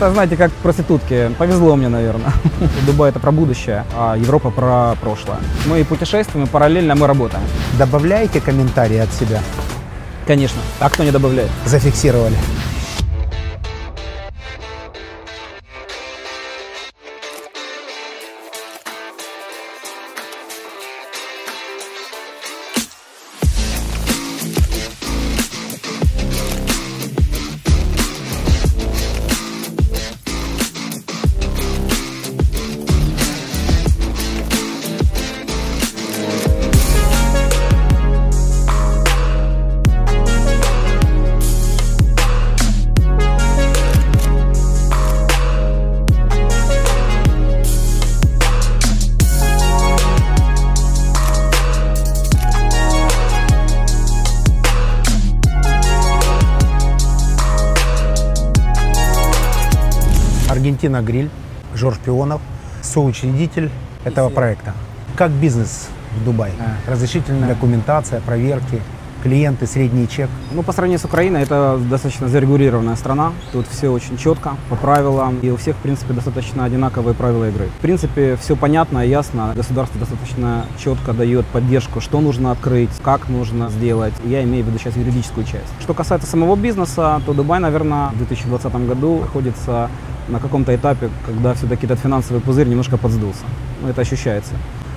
Это, знаете, как проститутки. Повезло мне, наверное. Дубай – это про будущее, а Европа – про прошлое. Мы путешествуем, и параллельно мы работаем. Добавляете комментарии от себя? Конечно. А кто не добавляет? Зафиксировали. Аргентина Гриль, Жорж Пионов, соучредитель этого проекта. Как бизнес в Дубае? Разрешительная документация, проверки, клиенты, средний чек. Ну, по сравнению с Украиной, это достаточно зарегулированная страна. Тут все очень четко, по правилам. И у всех, в принципе, достаточно одинаковые правила игры. В принципе, все понятно и ясно. Государство достаточно четко дает поддержку, что нужно открыть, как нужно сделать. Я имею в виду сейчас юридическую часть. Что касается самого бизнеса, то Дубай, наверное, в 2020 году находится на каком-то этапе, когда все-таки этот финансовый пузырь немножко подсдулся. Ну, это ощущается.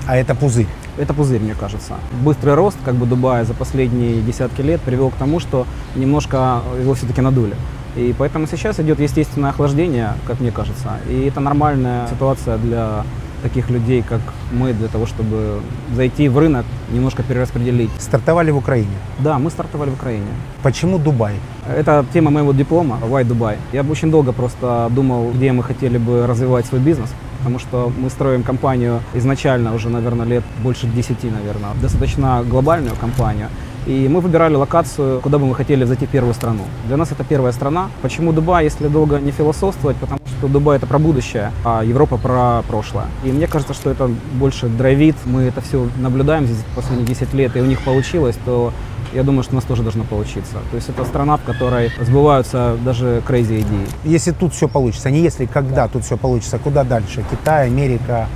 А это пузырь. Это пузырь, мне кажется. Быстрый рост как бы Дубая за последние десятки лет привел к тому, что немножко его все-таки надули. И поэтому сейчас идет естественное охлаждение, как мне кажется. И это нормальная ситуация для таких людей, как мы, для того, чтобы зайти в рынок, немножко перераспределить. Стартовали в Украине. Да, мы стартовали в Украине. Почему Дубай? Это тема моего диплома «Why Dubai». Я бы очень долго просто думал, где мы хотели бы развивать свой бизнес, потому что мы строим компанию изначально уже, наверное, лет больше 10, наверное, достаточно глобальную компанию. И мы выбирали локацию, куда бы мы хотели зайти в первую страну. Для нас это первая страна. Почему Дубай, если долго не философствовать? Потому что Дубай это про будущее, а Европа про прошлое. И мне кажется, что это больше драйвит. Мы это все наблюдаем здесь последние 10 лет, и у них получилось, то я думаю, что у нас тоже должно получиться. То есть это страна, в которой сбываются даже crazy идеи. Если тут все получится, не если, когда тут все получится, куда дальше? Китай, Америка,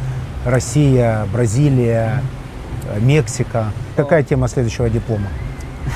Россия, Бразилия, э, Мексика. Какая тема следующего диплома?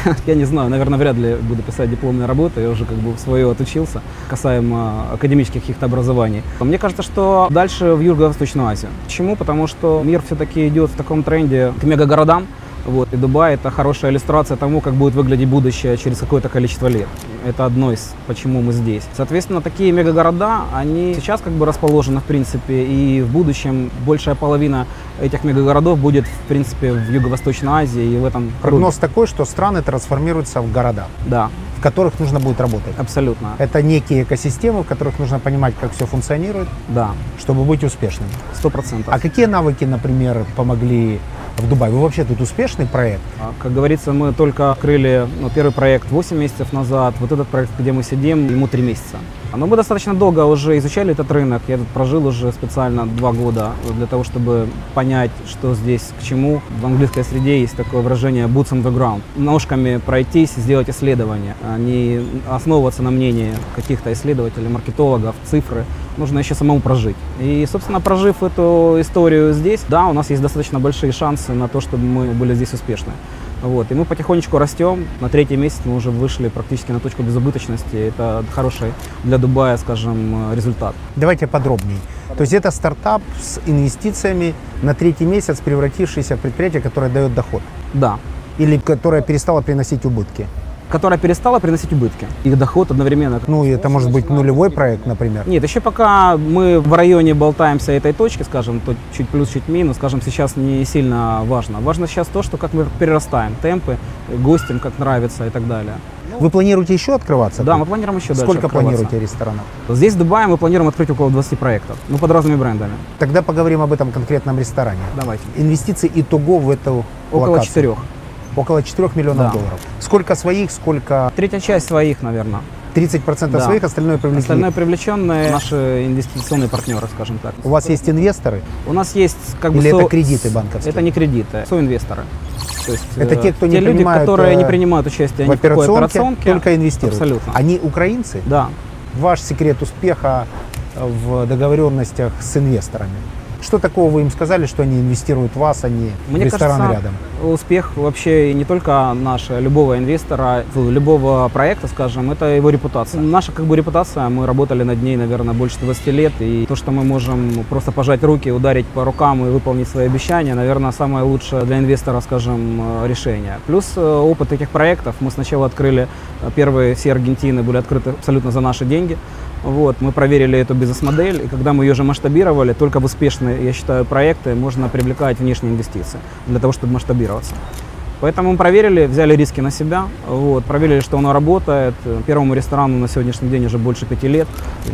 Я не знаю, наверное, вряд ли буду писать дипломные работы, я уже как бы в свое отучился, касаемо академических каких-то образований. Мне кажется, что дальше в Юго-Восточную Азию. Почему? Потому что мир все-таки идет в таком тренде к мегагородам, вот. И Дубай – это хорошая иллюстрация тому, как будет выглядеть будущее через какое-то количество лет. Это одно из, почему мы здесь. Соответственно, такие мегагорода, они сейчас как бы расположены, в принципе, и в будущем большая половина этих мегагородов будет, в принципе, в Юго-Восточной Азии и в этом Прогноз такой, что страны трансформируются в города, Да, в которых нужно будет работать. абсолютно. Это некие экосистемы, в которых нужно понимать, как все функционирует, Да, чтобы быть успешным. сто процентов. А какие навыки, например, помогли в Дубае? Вы вообще тут успешный проект? А, Как говорится, мы только открыли ну, первый проект 8 месяцев назад. Вот этот проект, где мы сидим, ему 3 месяца. Но мы достаточно долго уже изучали этот рынок. Я тут прожил уже специально 2 года для того, чтобы понять, что здесь к чему. В английской среде есть такое выражение boots on the ground. Ножками пройтись, сделать исследование, а не основываться на мнении каких-то исследователей, маркетологов, цифры. Нужно еще самому прожить. И, собственно, прожив эту историю здесь, да, у нас есть достаточно большие шансы на то, чтобы мы были здесь успешны. Вот. И мы потихонечку растем. На третий месяц мы уже вышли практически на точку безубыточности. Это хороший для Дубая, скажем, результат. Давайте подробнее. То есть это стартап с инвестициями на третий месяц, превратившийся в предприятие, которое дает доход. Да. Или которое перестало приносить убытки. Которая перестала приносить убытки. Их доход одновременно. Ну, и это может быть нулевой проект, например. Нет, еще пока мы в районе болтаемся этой точки, скажем, то чуть плюс, чуть минус, скажем, сейчас не сильно важно. Важно сейчас то, что как мы перерастаем, темпы, гостям как нравится и так далее. Вы планируете еще открываться? Да, мы планируем еще дальше Сколько планируете ресторанов? Здесь, в Дубае, мы планируем открыть около 20 проектов, ну, под разными брендами. Тогда поговорим об этом конкретном ресторане. Давайте. Инвестиции итого в эту Около локацию? четырех. Около 4 миллионов Да. долларов. Сколько своих, сколько... Третья часть своих, наверное. 30% Да. своих, остальное привлекли. Остальное привлеченные наши инвестиционные партнеры, скажем так. У вас есть инвесторы? У нас есть как бы... Или со- это кредиты банковские? Это не кредиты, соинвесторы. То есть, Это э, те, кто не те люди, принимают, которые э, не принимают участие в ни в операционке, операционке. только инвестируют. Абсолютно. Они украинцы? Да. Ваш секрет успеха в договоренностях с инвесторами. Что такого вы им сказали, что они инвестируют в вас, а не Мне в ресторан кажется, рядом? Успех вообще не только наш, а любого инвестора, любого проекта, скажем, это его репутация. Наша как бы репутация, мы работали над ней, наверное, больше 20 лет, и то, что мы можем просто пожать руки, ударить по рукам и выполнить свои обещания, наверное, самое лучшее для инвестора, скажем, э, решение. Плюс э, опыт таких проектов. Мы сначала открыли, э, первые все Аргентины были открыты абсолютно за наши деньги. Вот, мы проверили эту бизнес-модель, и когда мы ее же масштабировали, только в успешные, я считаю, проекты можно привлекать внешние инвестиции для того, чтобы масштабироваться. Поэтому мы проверили, взяли риски на себя, вот, проверили, что оно работает. Первому ресторану на сегодняшний день уже больше пяти лет.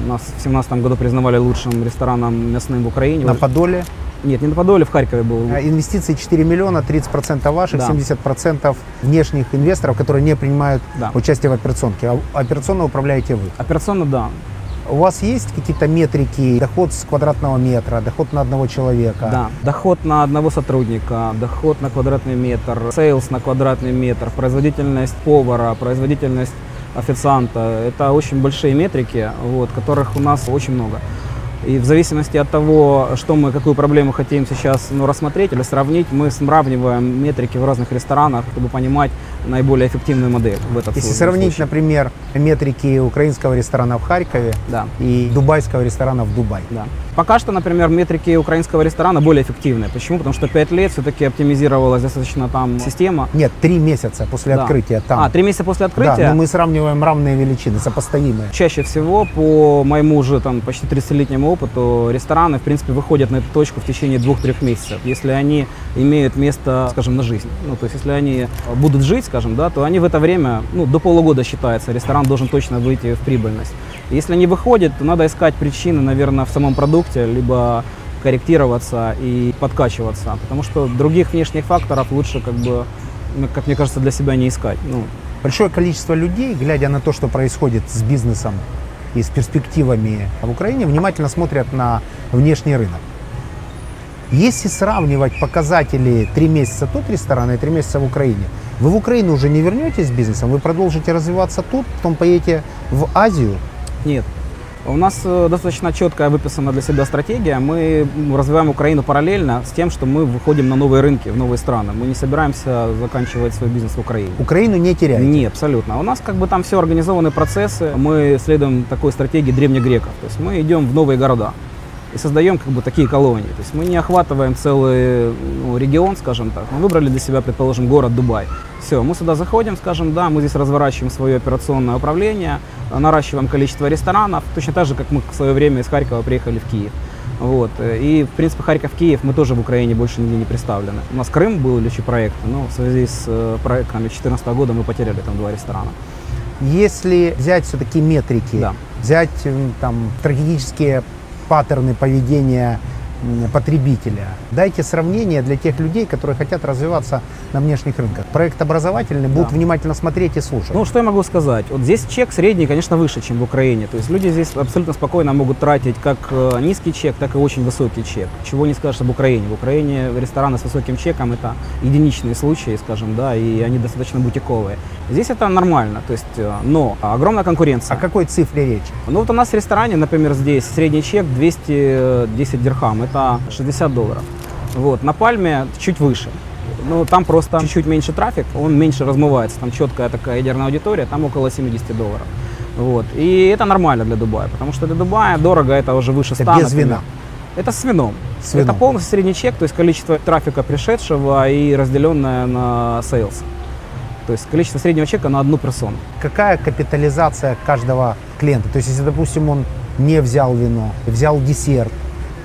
Нас в 2017 году признавали лучшим рестораном мясным в Украине. На Подоле Нет, не на Подоле, в Харькове был. А инвестиции 4 миллиона, 30% ваших, Да. 70% внешних инвесторов, которые не принимают Да. участие в операционке. А операционно управляете вы. Операционно, да. У вас есть какие-то метрики, доход с квадратного метра, доход на одного человека? Да, доход на одного сотрудника, доход на квадратный метр, sales на квадратный метр, производительность повара, производительность официанта. Это очень большие метрики, вот, которых у нас очень много. И в зависимости от того, что мы, какую проблему хотим сейчас ну, рассмотреть или сравнить, мы сравниваем метрики в разных ресторанах, чтобы понимать наиболее эффективную модель в этот Если случай. сравнить, например, метрики украинского ресторана в Харькове Да. и дубайского ресторана в Дубае. Да. Пока что, например, метрики украинского ресторана более эффективные. Почему? Потому что 5 лет все-таки оптимизировалась достаточно там система. Нет, три месяца после Да. открытия там. А, три месяца после да, открытия? но мы сравниваем равные величины, сопоставимые. Чаще всего, по моему уже там почти 30-летнему опыту, рестораны, в принципе, выходят на эту точку в течение двух-трех месяцев. Если они имеют место, скажем, на жизнь. Ну, то есть, если они будут жить, скажем, да, то они в это время, ну, до полугода считается, ресторан должен точно выйти в прибыльность. Если они выходят, то надо искать причины, наверное, в самом продукте, либо корректироваться и подкачиваться, потому что других внешних факторов лучше, как бы, ну, как мне кажется, для себя не искать. Ну, Большое количество людей, глядя на то, что происходит с бизнесом и с перспективами в Украине, внимательно смотрят на внешний рынок. Если сравнивать показатели три месяца тут ресторана и три месяца в Украине, вы в Украину уже не вернетесь с бизнесом, вы продолжите развиваться тут, потом поедете в Азию. Нет. У нас э, достаточно четкая выписана для себя стратегия. Мы развиваем Украину параллельно с тем, что мы выходим на новые рынки, в новые страны. Мы не собираемся заканчивать свой бизнес в Украине. Украину не теряете. Не, абсолютно. У нас как бы там все организованы процессы. Мы следуем такой стратегии древнегреков. То есть мы идем в новые города и создаем как бы такие колонии. То есть мы не охватываем целый ну, регион, скажем так. Мы выбрали для себя, предположим, город Дубай. Все, мы сюда заходим, скажем, да, мы здесь разворачиваем свое операционное управление, э, наращиваем количество ресторанов, точно так же, как мы в свое время из Харькова приехали в Киев. Вот. э, И, в принципе, Харьков-Киев мы тоже в Украине больше нигде не представлены. У нас Крым был лечи проект, но в связи с э, проектом 2014 года мы потеряли там два ресторана. Если взять все-таки метрики, Да. взять там стратегические паттерны поведения потребителя, дайте сравнение для тех людей, которые хотят развиваться на внешних рынках. Проект образовательный, будут внимательно смотреть и слушать. Ну, что я могу сказать? Вот здесь чек средний, конечно, выше, чем в Украине. То есть люди здесь абсолютно спокойно могут тратить как э, низкий чек, так и очень высокий чек. Чего не скажешь об Украине. В Украине рестораны с высоким чеком это единичные случаи, скажем, да, и они достаточно бутиковые. Здесь это нормально, то есть, э, но огромная О конкуренция. какой цифре речь? Ну вот у нас в ресторане, например, здесь средний чек 210 дирхам, это 60 долларов. Вот, на Пальме чуть выше. Ну, там просто чуть-чуть меньше трафик, он меньше размывается, там четкая такая ядерная аудитория, там около 70 долларов. Вот. И это нормально для Дубая, потому что для Дубая дорого, это уже выше 100. Это без например. вина. Это с вином. С вином. Это полностью средний чек, то есть количество трафика пришедшего и разделенное на sales. То есть количество среднего чека на одну персону. Какая капитализация каждого клиента? То есть, если, допустим, он не взял вино, взял десерт,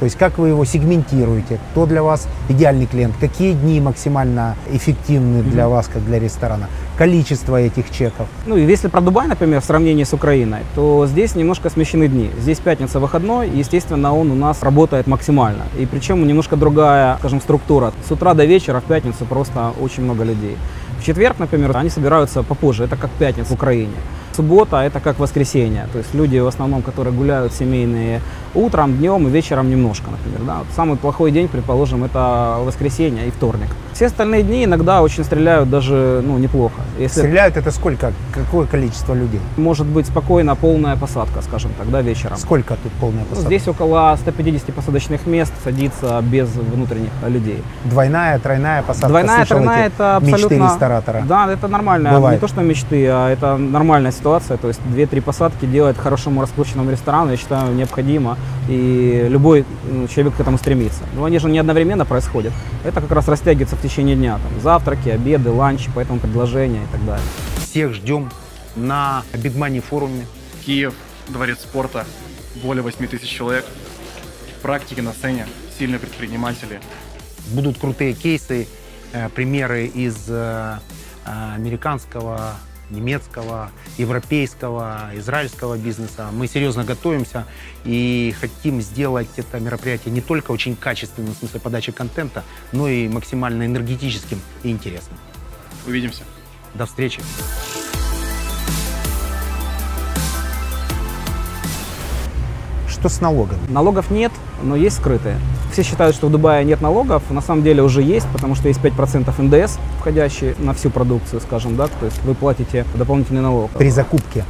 то есть как вы его сегментируете? Кто для вас идеальный клиент? Какие дни максимально эффективны для вас, как для ресторана? Количество этих чеков? Ну, и если про Дубай, например, в сравнении с Украиной, то здесь немножко смещены дни. Здесь пятница выходной, и, естественно, он у нас работает максимально. И причем немножко другая, скажем, структура. С утра до вечера в пятницу просто очень много людей. Четверг, например, они собираются попозже, это как пятница в Украине. Суббота – это как воскресенье. То есть люди в основном, которые гуляют семейные утром, днем и вечером немножко, например. Да? Самый плохой день, предположим, это воскресенье и вторник. Все остальные дни иногда очень стреляют даже ну, неплохо. Если Стреляют это сколько? Какое количество людей? Может быть спокойно полная посадка, скажем так, да, вечером. Сколько тут полная посадка? Здесь около 150 посадочных мест садится без внутренних людей. Двойная, тройная посадка? Двойная, тройная – это абсолютно... Мечты ресторатора? Да, это нормально. Бывает. Не то, что мечты, а это нормальная ситуация. То есть 2-3 посадки делать хорошему раскрученному ресторану, я считаю, необходимо. И любой ну, человек к этому стремится. Но они же не одновременно происходят. Это как раз растягивается в течение дня. Там, завтраки, обеды, ланчи, поэтому предложения и так далее. Всех ждем на Big Money форуме. Киев, дворец спорта, более 8 тысяч человек. Практики на сцене, сильные предприниматели. Будут крутые кейсы, э, примеры из э, американского немецкого, европейского, израильского бизнеса. Мы серьезно готовимся и хотим сделать это мероприятие не только очень качественным в смысле подачи контента, но и максимально энергетическим и интересным. Увидимся. До встречи. Что с налогами? Налогов нет, но есть скрытые. Все считают, что в Дубае нет налогов. На самом деле уже есть, потому что есть 5% НДС, входящие на всю продукцию, скажем, да, то есть вы платите дополнительный налог. При закупке?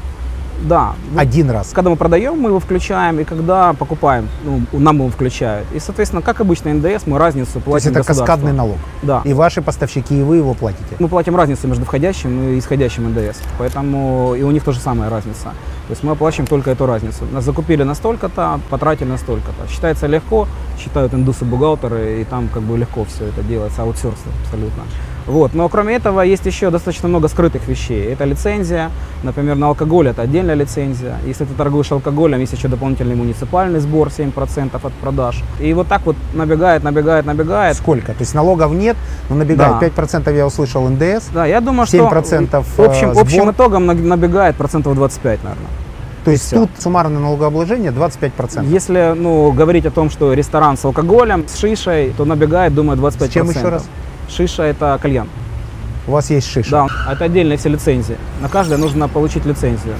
Да. Один раз? Когда мы продаем, мы его включаем, и когда покупаем, ну, нам его включают. И, соответственно, как обычно НДС, мы разницу платим То есть это каскадный налог? Да. И ваши поставщики, и вы его платите? Мы платим разницу между входящим и исходящим НДС. Поэтому и у них тоже самая разница. То есть мы оплачиваем только эту разницу. Нас закупили настолько-то, потратили настолько-то. Считается легко, считают индусы-бухгалтеры, и там как бы легко все это делается, аутсорс абсолютно. Вот. Но кроме этого есть еще достаточно много скрытых вещей. Это лицензия, например, на алкоголь это отдельная лицензия. Если ты торгуешь алкоголем, есть еще дополнительный муниципальный сбор 7% от продаж. И вот так вот набегает, набегает, набегает. Сколько? То есть налогов нет, но набегает да. 5% я услышал НДС. Да, я думаю, 7% что общим, э, сбор. общим итогом набегает процентов 25, наверное. То есть Все. тут суммарное налогообложение 25%. Если ну, говорить о том, что ресторан с алкоголем, с шишей, то набегает, думаю, 25%. С чем еще раз? Шиша – это кальян. У вас есть шиша? Да, это отдельные все лицензии. На каждое нужно получить лицензию.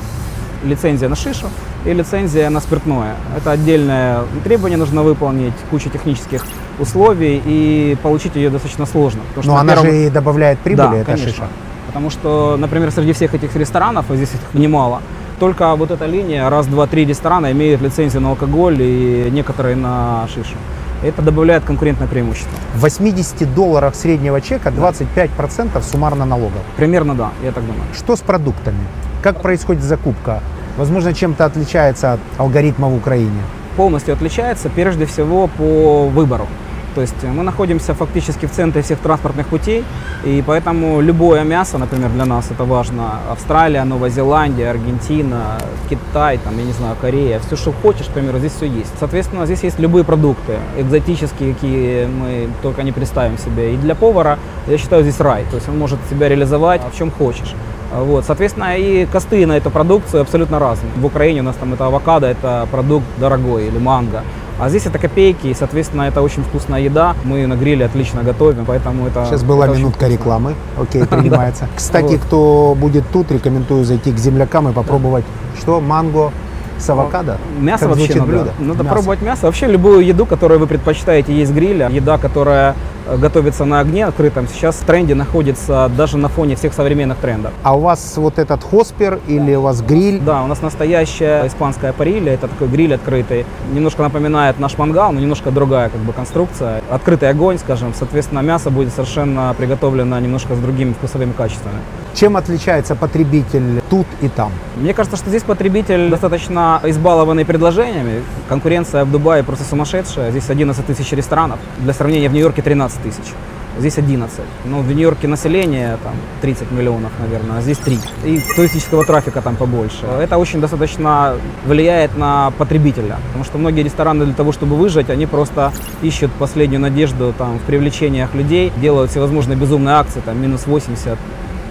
Лицензия на шишу и лицензия на спиртное. Это отдельное требование нужно выполнить, куча технических условий, и получить ее достаточно сложно. Но что, она первом... же и добавляет прибыли, да, эта конечно. шиша. Потому что, например, среди всех этих ресторанов, а здесь их немало, только вот эта линия, раз, два, три ресторана имеют лицензию на алкоголь и некоторые на шишу. Это добавляет конкурентное преимущество. В 80 долларах среднего чека 25% суммарно налогов. Примерно да, я так думаю. Что с продуктами? Как происходит закупка? Возможно, чем-то отличается от алгоритма в Украине? Полностью отличается, прежде всего, по выбору. То есть мы находимся фактически в центре всех транспортных путей, и поэтому любое мясо, например, для нас это важно. Австралия, Новая Зеландия, Аргентина, Китай, там, я не знаю, Корея, все, что хочешь, к примеру, здесь все есть. Соответственно, здесь есть любые продукты, экзотические, какие мы только не представим себе. И для повара, я считаю, здесь рай. То есть он может себя реализовать в чем хочешь. Вот, соответственно, и косты на эту продукцию абсолютно разные. В Украине у нас там это авокадо, это продукт дорогой, или манго. А здесь это копейки, и, соответственно, это очень вкусная еда. Мы на гриле отлично готовим, поэтому это Сейчас была это минутка рекламы. Окей, принимается. Кстати, кто будет тут, рекомендую зайти к землякам и попробовать, что манго, с авокадо? Мясо как вообще надо, блюдо? надо мясо. пробовать мясо. Вообще любую еду, которую вы предпочитаете есть гриля, еда, которая готовится на огне открытом, сейчас в тренде находится даже на фоне всех современных трендов. А у вас вот этот хоспер или у вас гриль? Да, у нас настоящая испанская парилья, это такой гриль открытый. Немножко напоминает наш мангал, но немножко другая как бы конструкция. Открытый огонь, скажем, соответственно, мясо будет совершенно приготовлено немножко с другими вкусовыми качествами. Чем отличается потребитель тут и там? Мне кажется, что здесь потребитель достаточно избалованный предложениями. Конкуренция в Дубае просто сумасшедшая. Здесь 11 тысяч ресторанов. Для сравнения, в Нью-Йорке 13 тысяч. Здесь 11. Ну, в Нью-Йорке население там 30 миллионов, наверное, а здесь 3. И туристического трафика там побольше. Это очень достаточно влияет на потребителя. Потому что многие рестораны для того, чтобы выжить, они просто ищут последнюю надежду там, в привлечениях людей, делают всевозможные безумные акции, там минус 80,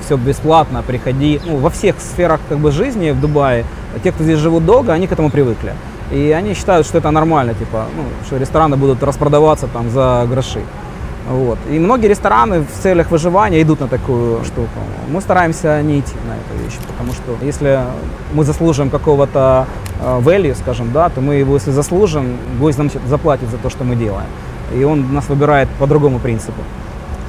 все бесплатно, приходи. Ну, во всех сферах как бы, жизни в Дубае, те, кто здесь живут долго, они к этому привыкли. И они считают, что это нормально, типа, ну, что рестораны будут распродаваться там за гроши. Вот. И многие рестораны в целях выживания идут на такую штуку. Мы стараемся не идти на эту вещь, потому что если мы заслужим какого-то э, value, скажем, да, то мы его, если заслужим, гость нам заплатит за то, что мы делаем. И он нас выбирает по другому принципу.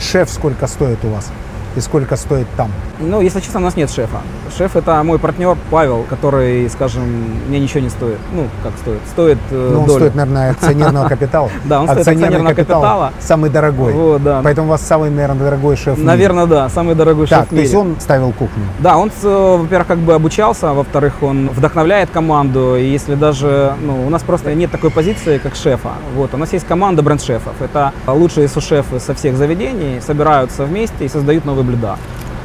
Шеф сколько стоит у вас? И сколько стоит там? Ну, если честно, у нас нет шефа. Шеф это мой партнер Павел, который, скажем, мне ничего не стоит. Ну, как стоит? Стоит э, Ну, он долю. стоит, наверное, акционерного капитала. Да, он стоит акционерного капитала. Самый дорогой. Вот, да. Поэтому у вас самый, наверное, дорогой шеф. Наверное, да, самый дорогой шеф Так, то есть он ставил кухню. Да, он, э, во-первых, как бы обучался, а во-вторых, он вдохновляет команду. И если даже, ну, у нас просто нет такой позиции, как шефа. Вот, у нас есть команда бренд-шефов. Это лучшие сушефы со всех заведений собираются вместе и создают новые блюда.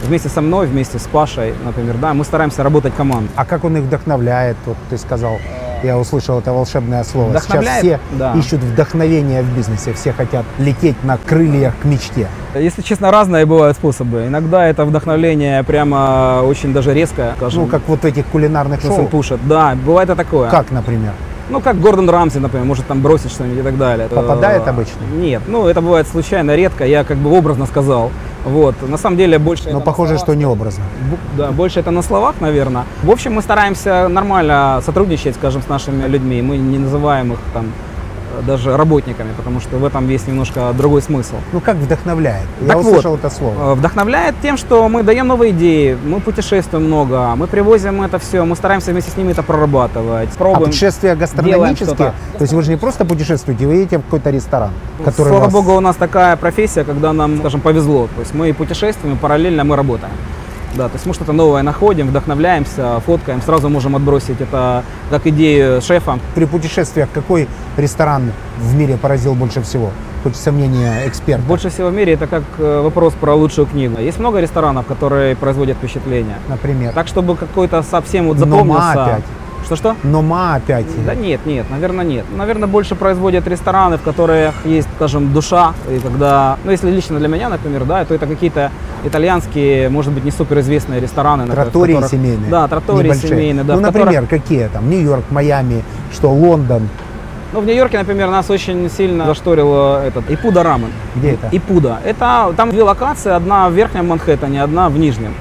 Вместе со мной, вместе с Пашей, например, да, мы стараемся работать командой. А как он их вдохновляет? Вот ты сказал, я услышал это волшебное слово. Сейчас все Да. ищут вдохновения в бизнесе, все хотят лететь на крыльях к мечте. Если честно, разные бывают способы. Иногда это вдохновление прямо очень даже резкое, скажем, Ну, как вот этих кулинарных шоу. он пушит. Да, бывает и такое. Как, например? Ну, как Гордон Рамси, например, может там бросить что-нибудь и так далее. Попадает Э, обычно? Нет, ну это бывает случайно, редко, я как бы образно сказал. Вот, на самом деле больше... Но похоже, словах. что не образно. Да, больше это на словах, наверное. В общем, мы стараемся нормально сотрудничать, скажем, с нашими людьми. Мы не называем их там даже работниками, потому что в этом есть немножко другой смысл. Ну, как вдохновляет? Я Так вот, услышал это слово. Э, Вдохновляет тем, что мы даем новые идеи, мы путешествуем много, мы привозим это все, мы стараемся вместе с ними это прорабатывать, А пробуем. путешествия делаем гастрономические? что-то. То есть вы же не просто путешествуете, вы едете в какой-то ресторан, который Слава вас- богу, у нас такая профессия, когда нам, скажем, повезло. То есть мы и путешествуем, и параллельно мы работаем. Да, то есть мы что-то новое находим, вдохновляемся, фоткаем, сразу можем отбросить это как идею шефа. При путешествиях какой ресторан в мире поразил больше всего? Хоть сомнение эксперта. Больше всего в мире это как э, вопрос про лучшую книгу. Есть много ресторанов, которые производят впечатление. например. Так, чтобы какой-то совсем вот Нома запомнился. опять. Что-что? Нома опять. Да нет, нет, наверное, нет. Наверное, больше производят рестораны, в которых есть, скажем, душа. И когда, ну, если лично для меня, например, да, то это какие-то итальянские, может быть, не суперизвестные рестораны. например, Тротории которых- семейные. Да, тротории небольшие. семейные, да. Ну, в которых- например, какие там? Нью-Йорк, Майами, что, Лондон. ну, в Нью-Йорке, например, нас очень сильно зашторил э, этот Ипуда рамен. Где это? Ипуда. Это там две локации, одна в Верхнем Манхэттене, одна в Нижнем.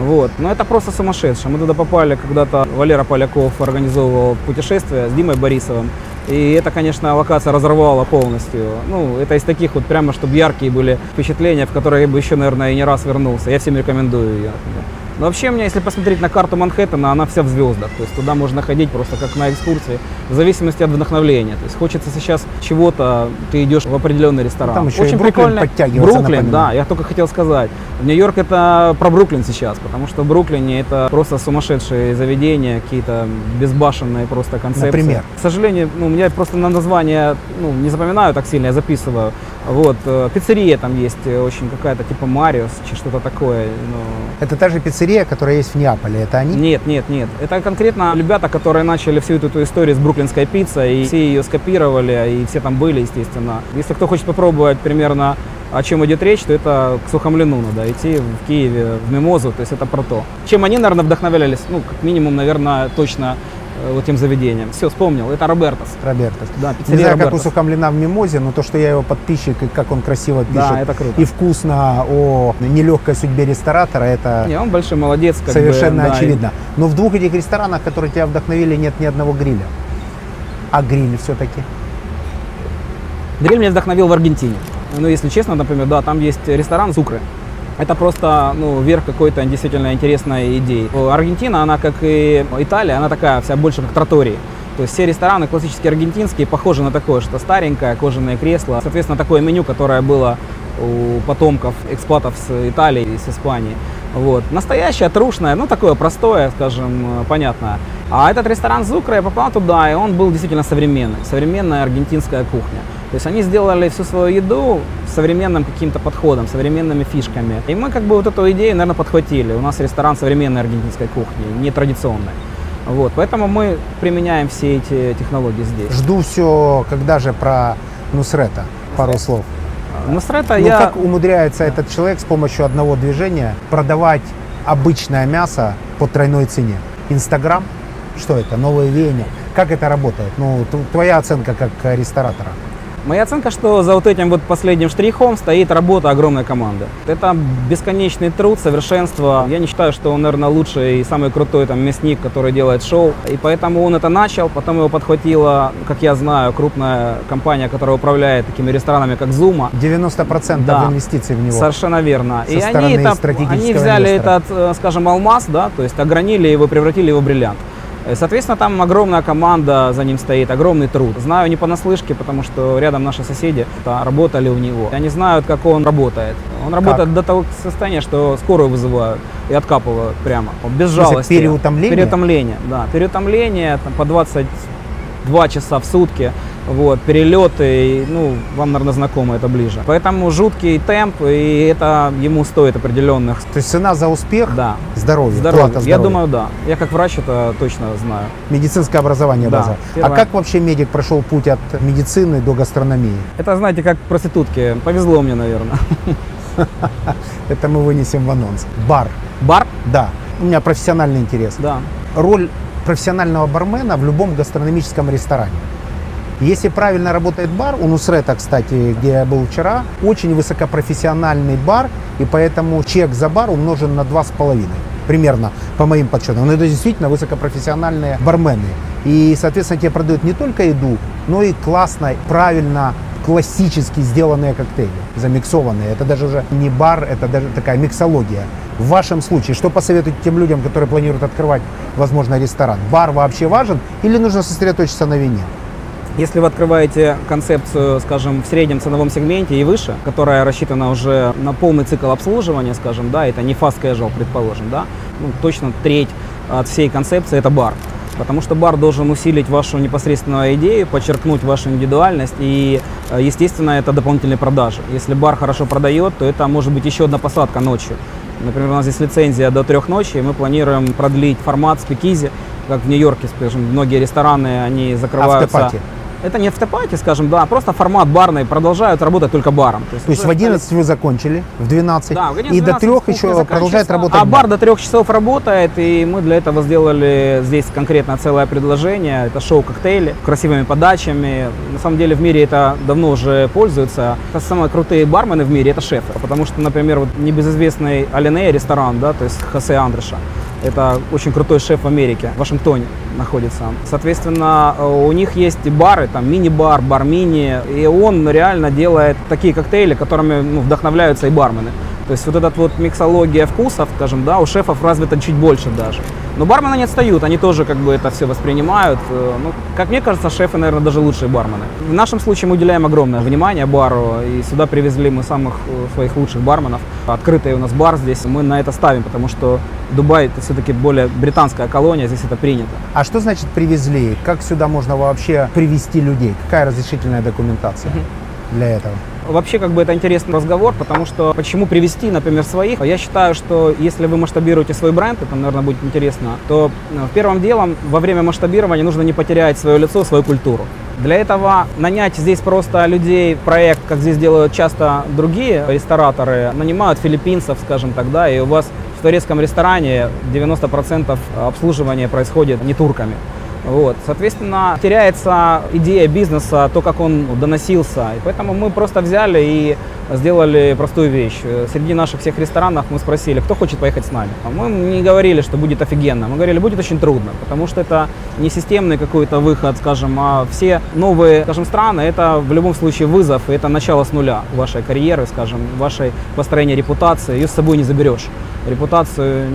Вот. Но это просто сумасшедшее. Мы туда попали когда-то, Валера Поляков организовывал путешествие с Димой Борисовым. И это, конечно, локация разорвала полностью. Ну, это из таких вот прямо, чтобы яркие были впечатления, в которые я бы еще, наверное, и не раз вернулся. Я всем рекомендую ее. Но вообще, у меня, если посмотреть на карту Манхэттена, она вся в звездах. То есть туда можно ходить просто как на экскурсии, в зависимости от вдохновления. То есть хочется сейчас чего-то, ты идешь в определенный ресторан. Там еще и Очень Бруклин прикольно. подтягивается, Бруклин, да, я только хотел сказать. Нью-Йорк это про Бруклин сейчас, потому что в Бруклине это просто сумасшедшие заведения, какие-то безбашенные просто концепции. Например? К сожалению, ну, я просто на название ну, не запоминаю так сильно, я записываю. Вот, э, пиццерия там есть э, очень какая-то типа Мариус, что-то такое. ну. Это та же пиццерия, которая есть в Неаполе. Это они? Нет, нет, нет. Это конкретно ребята, которые начали всю эту, эту историю с бруклинской пиццей, и все ее скопировали, и все там были, естественно. Если кто хочет попробовать примерно о чем идет речь, то это к Сухомлину надо идти в Киеве, в Мимозу, то есть это про то. Чем они, наверное, вдохновлялись, ну, как минимум, наверное, точно вот тем заведением. Все, вспомнил, это Робертос. Робертос. Да, Не знаю, как Робертос. Сухомлина в Мимозе, но то, что я его подписчик и как он красиво пишет Да, это круто. и вкусно о нелегкой судьбе ресторатора, это Не, он большой молодец. как бы, совершенно да, и- очевидно. Но в двух этих ресторанах, которые тебя вдохновили, нет ни одного гриля. А гриль все-таки? Гриль меня вдохновил в Аргентине. Ну, если честно, например, да, там есть ресторан Зукры. Это просто, ну, верх какой-то действительно интересной идеи. Аргентина, она, как и Италия, она такая вся больше как тротории. То есть все рестораны классические аргентинские похожи на такое, что старенькое, кожаные кресла. Соответственно, такое меню, которое было у потомков экспатов с Италии и с Испании. Вот. Настоящее, трушное, ну такое простое, скажем, э, понятное. А этот ресторан Зукра, я попал туда, и он был действительно современный. Современная аргентинская кухня. То есть они сделали всю свою еду современным каким-то подходом, современными фишками. И мы как бы вот эту идею, наверное, подхватили. У нас ресторан современной аргентинской кухни, не традиционной. Вот, поэтому мы применяем все эти технологии здесь. Жду все, когда же про Нусрета. Пару слов. Нусрета Ну, я... как умудряется этот человек с помощью одного движения продавать обычное мясо по тройной цене? Инстаграм? Что это? Новые веяния? Как это работает? Ну, твоя оценка как э, ресторатора. Моя оценка, что за вот этим вот последним штрихом стоит работа огромной команды. Это бесконечный труд, совершенство. Я не считаю, что он, наверное, лучший и самый крутой там мясник, который делает шоу. И поэтому он это начал, потом его подхватила, как я знаю, крупная компания, которая управляет такими ресторанами, как Zuma. 90% Да. инвестиций в него. Совершенно верно. Со и они, это, они взяли инвестора. этот, э, скажем, алмаз, да, то есть огранили его, превратили его в бриллиант. Э, Соответственно, там огромная команда за ним стоит, огромный труд. Знаю не понаслышке, потому что рядом наши соседи работали у него. Они знают, как он работает. Он работает до того состояния, что скорую вызывают и откапывают прямо, без жалости. переутомление? Переутомление, да. Переутомление там, по 22 часа в сутки. Вот, перелеты, ну, вам, наверное, знакомо это ближе. Поэтому жуткий темп, и это ему стоит определенных. То есть цена за успех Да, здоровье, здоровье. плата Я думаю, да. Я как врач это точно знаю. Медицинское образование Да, база. А первое. как вообще медик прошел путь от медицины до гастрономии? Это, знаете, как проститутки. Повезло мне, наверное. Это мы вынесем в анонс. Бар. Бар? Да. У меня профессиональный интерес. Да. Роль профессионального бармена в любом гастрономическом ресторане. Если правильно работает бар, у Нусрета, кстати, где я был вчера, очень высокопрофессиональный бар, и поэтому чек за бар умножен на 2,5 примерно, по моим подсчетам. Но это действительно высокопрофессиональные бармены. И, соответственно, тебе продают не только еду, но и классно, правильно, классически сделанные коктейли, замиксованные. Это даже уже не бар, это даже такая миксология. В вашем случае, что посоветуете тем людям, которые планируют открывать, возможно, ресторан? Бар вообще важен или нужно сосредоточиться на вине? Если вы открываете концепцию, скажем, в среднем ценовом сегменте и выше, которая рассчитана уже на полный цикл обслуживания, скажем, да, это не fast casual, предположим, да, ну, точно треть от всей концепции это бар. Потому что бар должен усилить вашу непосредственную идею, подчеркнуть вашу индивидуальность и, э, естественно, это дополнительные продажи. Если бар хорошо продает, то это может быть еще одна посадка ночью. Например, у нас здесь лицензия до трех ночи, и мы планируем продлить формат спикизи, как в Нью-Йорке, скажем, многие рестораны, они закрываются... Автопати. Это не в тепате, скажем, да, просто формат барный, продолжают работать только баром. То есть в уже 11 вы закончили, в 12, да, в 11, и до 12 трех кухня еще заканчивается, продолжает работать А бар до трех часов работает, и мы для этого сделали здесь конкретно целое предложение. Это шоу-коктейли с красивыми подачами. На самом деле в мире это давно уже пользуются. Это самые крутые бармены в мире, это шефы. Потому что, например, вот небезызвестный Алинея ресторан, да, то есть Хосе Андреша, это очень крутой шеф в Америке, в Вашингтоне находится. Соответственно, э, у них есть и бары, там мини-бар, бар-мини, и он реально делает такие коктейли, которыми ну, вдохновляются и бармены. То есть вот эта вот миксология вкусов, скажем, да, у шефов развита чуть больше даже. Но бармены не отстают, они тоже как бы это все воспринимают. Э, Ну, как мне кажется, шефы, наверное, даже лучшие бармены. В нашем случае мы уделяем огромное внимание бару, и сюда привезли мы самых э, своих лучших барменов. Открытый у нас бар здесь, мы на это ставим, потому что Дубай это все-таки более британская колония, здесь это принято. А что значит привезли? Как сюда можно вообще привести людей? Какая разрешительная документация для этого? Вообще, как бы это интересный разговор, потому что почему привести, например, своих? Я считаю, что если вы масштабируете свой бренд, это, наверное, будет интересно, то э, первым делом во время масштабирования нужно не потерять свое лицо, свою культуру. Для этого нанять здесь просто людей, проект, как здесь делают часто другие рестораторы, нанимают филиппинцев, скажем так, да, и у вас в турецком ресторане 90% обслуживания происходит не турками. Вот, соответственно, теряется идея бизнеса, то, как он доносился. И поэтому мы просто взяли и сделали простую вещь. Э, Среди наших всех ресторанов мы спросили, кто хочет поехать с нами. А Мы не говорили, что будет офигенно. Мы говорили, будет очень трудно, потому что это не системный какой-то выход, скажем, а все новые, скажем, страны, это в любом случае вызов, и это начало с нуля вашей карьеры, скажем, вашей построения репутации. Ее с собой не заберешь. Репутацию,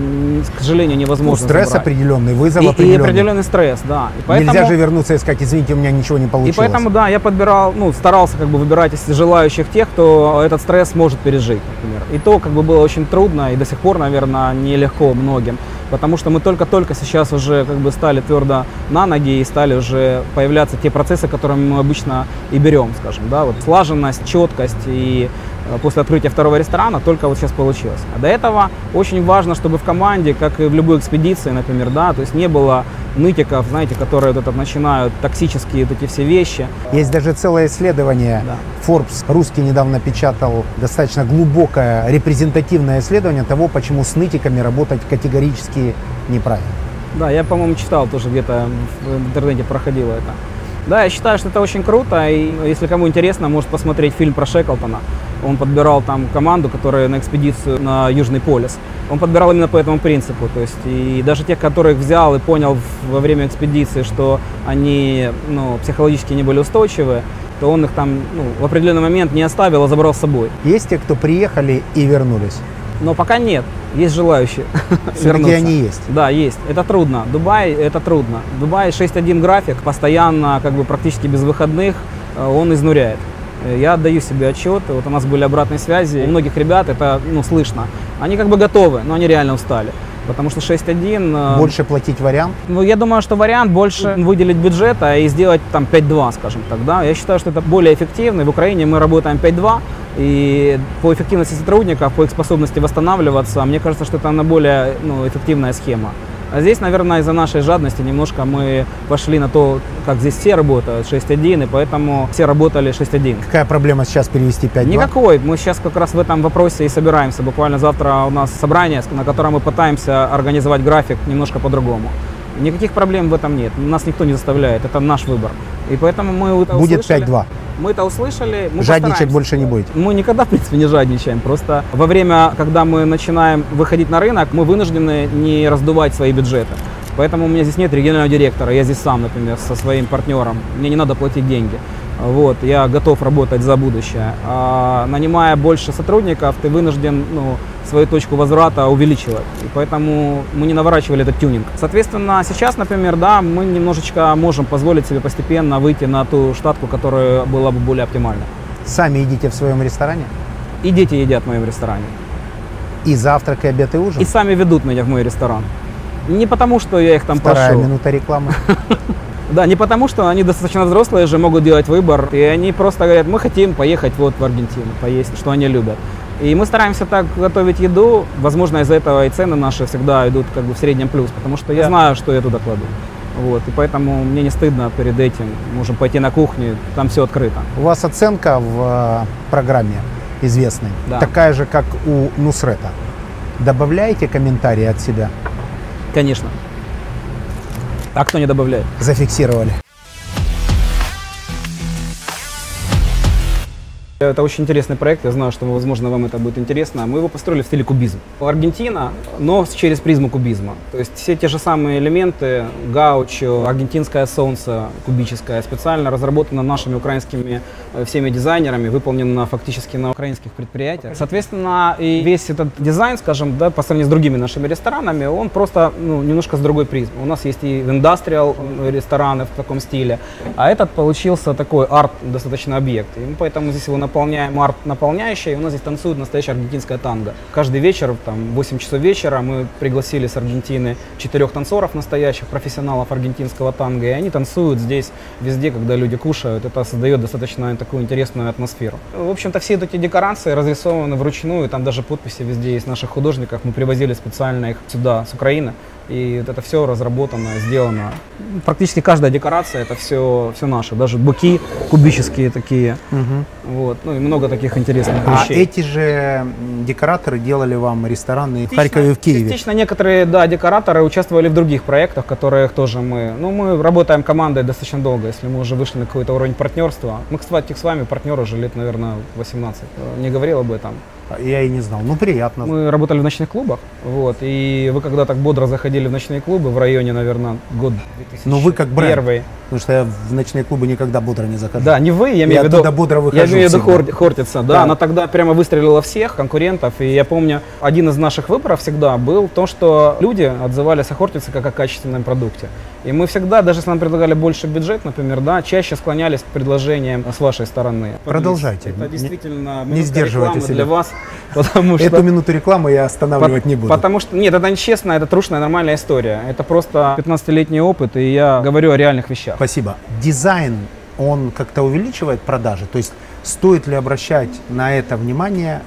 к сожалению, Ну, невозможно стресс забрать. определенный, вызов И, и определенный. определенный стресс, да. И поэтому, Нельзя же вернуться и сказать, извините, у меня ничего не и получилось. поэтому, да, я подбирал, ну, старался как бы выбирать из желающих тех, кто этот стресс может пережить, например. И то как бы было очень трудно и до сих пор, наверное, нелегко многим, потому что мы только-только сейчас уже как бы стали твердо на ноги и стали уже появляться те процессы, которыми мы обычно и берем, скажем, да, вот слаженность, четкость и после открытия второго ресторана только вот сейчас получилось. А до этого очень важно, чтобы в команде, как и в любой экспедиции, например, да, то есть не было нытиков, знаете, которые вот это начинают токсические вот эти все вещи. Есть даже целое исследование. Да. Forbes русский недавно печатал достаточно глубокое репрезентативное исследование того, почему с нытиками работать категорически неправильно. Да, я, по-моему, читал тоже где-то в интернете проходило это. Да, я считаю, что это очень круто, и если кому интересно, может посмотреть фильм про Шеклтона. Он подбирал там команду, которая на экспедицию на Южный полюс. Он подбирал именно по этому принципу. То есть, и даже тех, которых взял и понял во время экспедиции, что они ну, психологически не были устойчивы, то он их там ну, в определенный момент не оставил, а забрал с собой. Есть те, кто приехали и вернулись? Но пока нет, есть желающие вернуться. они есть. Да, есть. Это трудно. Дубай это трудно. Дубай 6.1 график, постоянно, как бы практически без выходных, э, он изнуряет. Э, Я отдаю себе отчет, вот у нас были обратные связи, у многих ребят это ну, слышно. Они как бы готовы, но они реально устали. Потому что 6.1... э, Больше платить вариант? ну, я думаю, что вариант больше выделить бюджета и сделать там 5.2, скажем так, да. Я считаю, что это более эффективно. В Украине мы работаем 5.2, и по эффективности сотрудников, по их способности восстанавливаться, мне кажется, что это она более ну, эффективная схема. А здесь, наверное, из-за нашей жадности немножко мы пошли на то, как здесь все работают, 6.1, и поэтому все работали 6.1. Какая проблема сейчас перевести 5 Никакой. Мы сейчас как раз в этом вопросе и собираемся. Буквально завтра у нас собрание, на котором мы пытаемся организовать график немножко по-другому. Никаких проблем в этом нет. Нас никто не заставляет. Это наш выбор. И поэтому мы Будет услышали. 5-2. Мы это услышали. Мы Жадничать больше не будете. Мы никогда, в принципе, не жадничаем. Просто во время, когда мы начинаем выходить на рынок, мы вынуждены не раздувать свои бюджеты. Поэтому у меня здесь нет регионального директора. Я здесь сам, например, со своим партнером. Мне не надо платить деньги. Вот, я готов работать за будущее. А, нанимая больше сотрудников, ты вынужден ну, свою точку возврата увеличивать. И поэтому мы не наворачивали этот тюнинг. Соответственно, сейчас, например, да, мы немножечко можем позволить себе постепенно выйти на ту штатку, которая была бы более оптимальна. Сами едите в своем ресторане? И дети едят в моем ресторане. И завтрак, и обед, и ужин? И сами ведут меня в мой ресторан. Не потому, что я их там Вторая прошу. минута рекламы. Да, не потому, что они достаточно взрослые же, могут делать выбор. И они просто говорят, мы хотим поехать вот в Аргентину, поесть, что они любят. И мы стараемся так готовить еду. Возможно, из-за этого и цены наши всегда идут как бы в среднем плюс, потому что я знаю, что я туда кладу. Вот, и поэтому мне не стыдно перед этим. Можем пойти на кухню, там все открыто. У вас оценка в э, программе известной, Да. такая же, как у Нусрета. Добавляете комментарии от себя? Конечно. А кто не добавляет? Зафиксировали. Это очень интересный проект, я знаю, что, возможно, вам это будет интересно. Мы его построили в стиле кубизм. Аргентина, но через призму кубизма. То есть все те же самые элементы, гаучо, аргентинское солнце кубическое, специально разработано нашими украинскими э, всеми дизайнерами, выполнено фактически на украинских предприятиях. Соответственно, и весь этот дизайн, скажем, да, по сравнению с другими нашими ресторанами, он просто ну, немножко с другой призмы. У нас есть и индастриал рестораны в таком стиле, а этот получился такой арт достаточно объект. И мы поэтому здесь его наполняем арт наполняющий, и у нас здесь танцует настоящая аргентинская танго. Каждый вечер, там, 8 часов вечера, мы пригласили с Аргентины четырех танцоров настоящих, профессионалов аргентинского танго, и они танцуют здесь везде, когда люди кушают. Это создает достаточно такую интересную атмосферу. В общем-то, все эти декорации разрисованы вручную, там даже подписи везде есть наших художников. Мы привозили специально их сюда, с Украины. И вот это все разработано, сделано. Практически каждая декорация это все, все наше. Даже буки кубические такие. Вот. Ну и много таких интересных А вещей. эти же декораторы делали вам рестораны в Харькове и в Киеве. Частично некоторые, да, декораторы участвовали в других проектах, которых тоже мы, ну, мы работаем командой достаточно долго, если мы уже вышли на какой-то уровень партнерства. Мы, кстати, с вами партнеры уже лет, наверное, 18. Э, Не говорил об этом. Я и не знал. Ну, приятно. Мы работали в ночных клубах, вот, и вы когда так бодро заходили в ночные клубы в районе, наверное, год 2001. Ну, вы как бренд. Первый. Потому что я в ночные клубы никогда бодро не захожу. Да, не вы, я имею Я в виду. оттуда бодро выхожу Я имею в виду. Хор- Хортица, да, Да. она тогда прямо выстрелила всех конкурентов. И я помню, один из наших выборов всегда был то, что люди отзывались о Хортице как о качественном продукте. И мы всегда, даже если нам предлагали больше бюджет, например, да, чаще склонялись к предложениям с вашей стороны. Продолжайте. Это Не- действительно не минутка сдерживайте себя. для вас, потому что... Эту минуту рекламы я останавливать По- не буду. Потому что, нет, это нечестно, это трушная нормальная история. Это просто 15-летний опыт, и я говорю о реальных вещах. Спасибо. Дизайн, он как-то увеличивает продажи? То есть стоит ли обращать на это внимание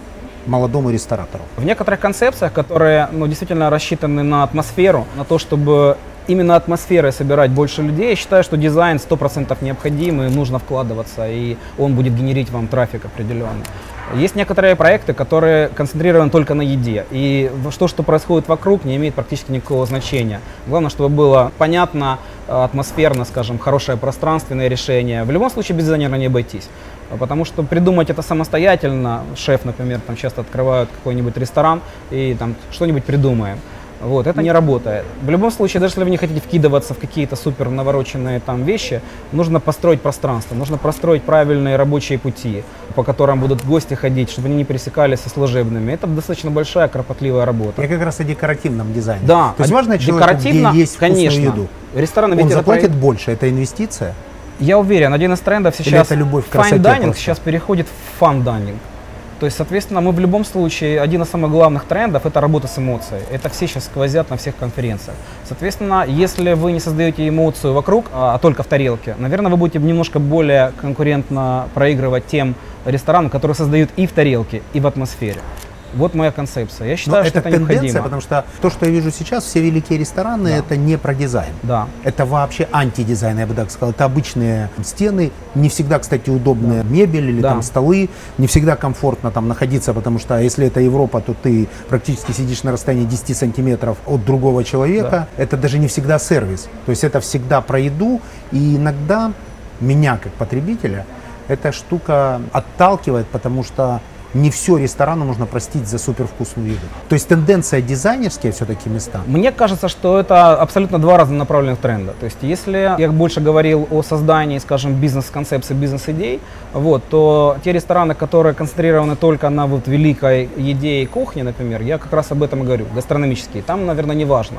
молодому ресторатору? В некоторых концепциях, которые ну, действительно рассчитаны на атмосферу, на то, чтобы именно атмосферой собирать больше людей, я считаю, что дизайн 100% необходим и нужно вкладываться, и он будет генерить вам трафик определенный. Есть некоторые проекты, которые концентрированы только на еде, и то, что происходит вокруг, не имеет практически никакого значения. Главное, чтобы было понятно, э, атмосферно, скажем, хорошее пространственное решение. В любом случае без дизайнера не обойтись. Потому что придумать это самостоятельно, шеф, например, там часто открывают какой-нибудь ресторан и там что-нибудь придумаем. Вот, это не работает. В любом случае, даже если вы не хотите вкидываться в какие-то супер навороченные там вещи, нужно построить пространство, нужно простроить правильные рабочие пути, по которым будут гости ходить, чтобы они не пересекались со служебными. Это достаточно большая, кропотливая работа. Я как раз о декоративном дизайне. Да, То есть важно человеку, декоративно, где есть конечно. еду. Рестораны Он это заплатит про- больше, это инвестиция. Я уверен, один из трендов Или сейчас это любовь к fine красоте dining просто? сейчас переходит в fun dining. То есть, соответственно, мы в любом случае, один из самых главных трендов – это работа с эмоцией. Это все сейчас сквозят на всех конференциях. Соответственно, если вы не создаете эмоцию вокруг, а а только в тарелке, наверное, вы будете немножко более конкурентно проигрывать тем ресторанам, которые создают и в тарелке, и в атмосфере. Вот моя концепция. Я Но считаю, это что это тенденция, необходимо. потому что то, что я вижу сейчас, все великие рестораны, Да. это не про дизайн. Да. Это вообще антидизайн, я бы так сказал. Это обычные стены, не всегда, кстати, удобная мебель или Да. там столы, не всегда комфортно там находиться, потому что если это Европа, то ты практически сидишь на расстоянии 10 сантиметров от другого человека. Это даже не всегда сервис. То есть это всегда про еду, и иногда меня, как потребителя, эта штука отталкивает, потому что не все ресторану нужно простить за супервкусную еду. То есть тенденция дизайнерские все-таки места. Мне кажется, что это абсолютно два разнонаправленных тренда. То есть, если я больше говорил о создании, скажем, бизнес-концепции, бизнес-идей, вот, то те рестораны, которые концентрированы только на вот великой еде и кухне, например, я как раз об этом и говорю, гастрономические, там, наверное, не важно.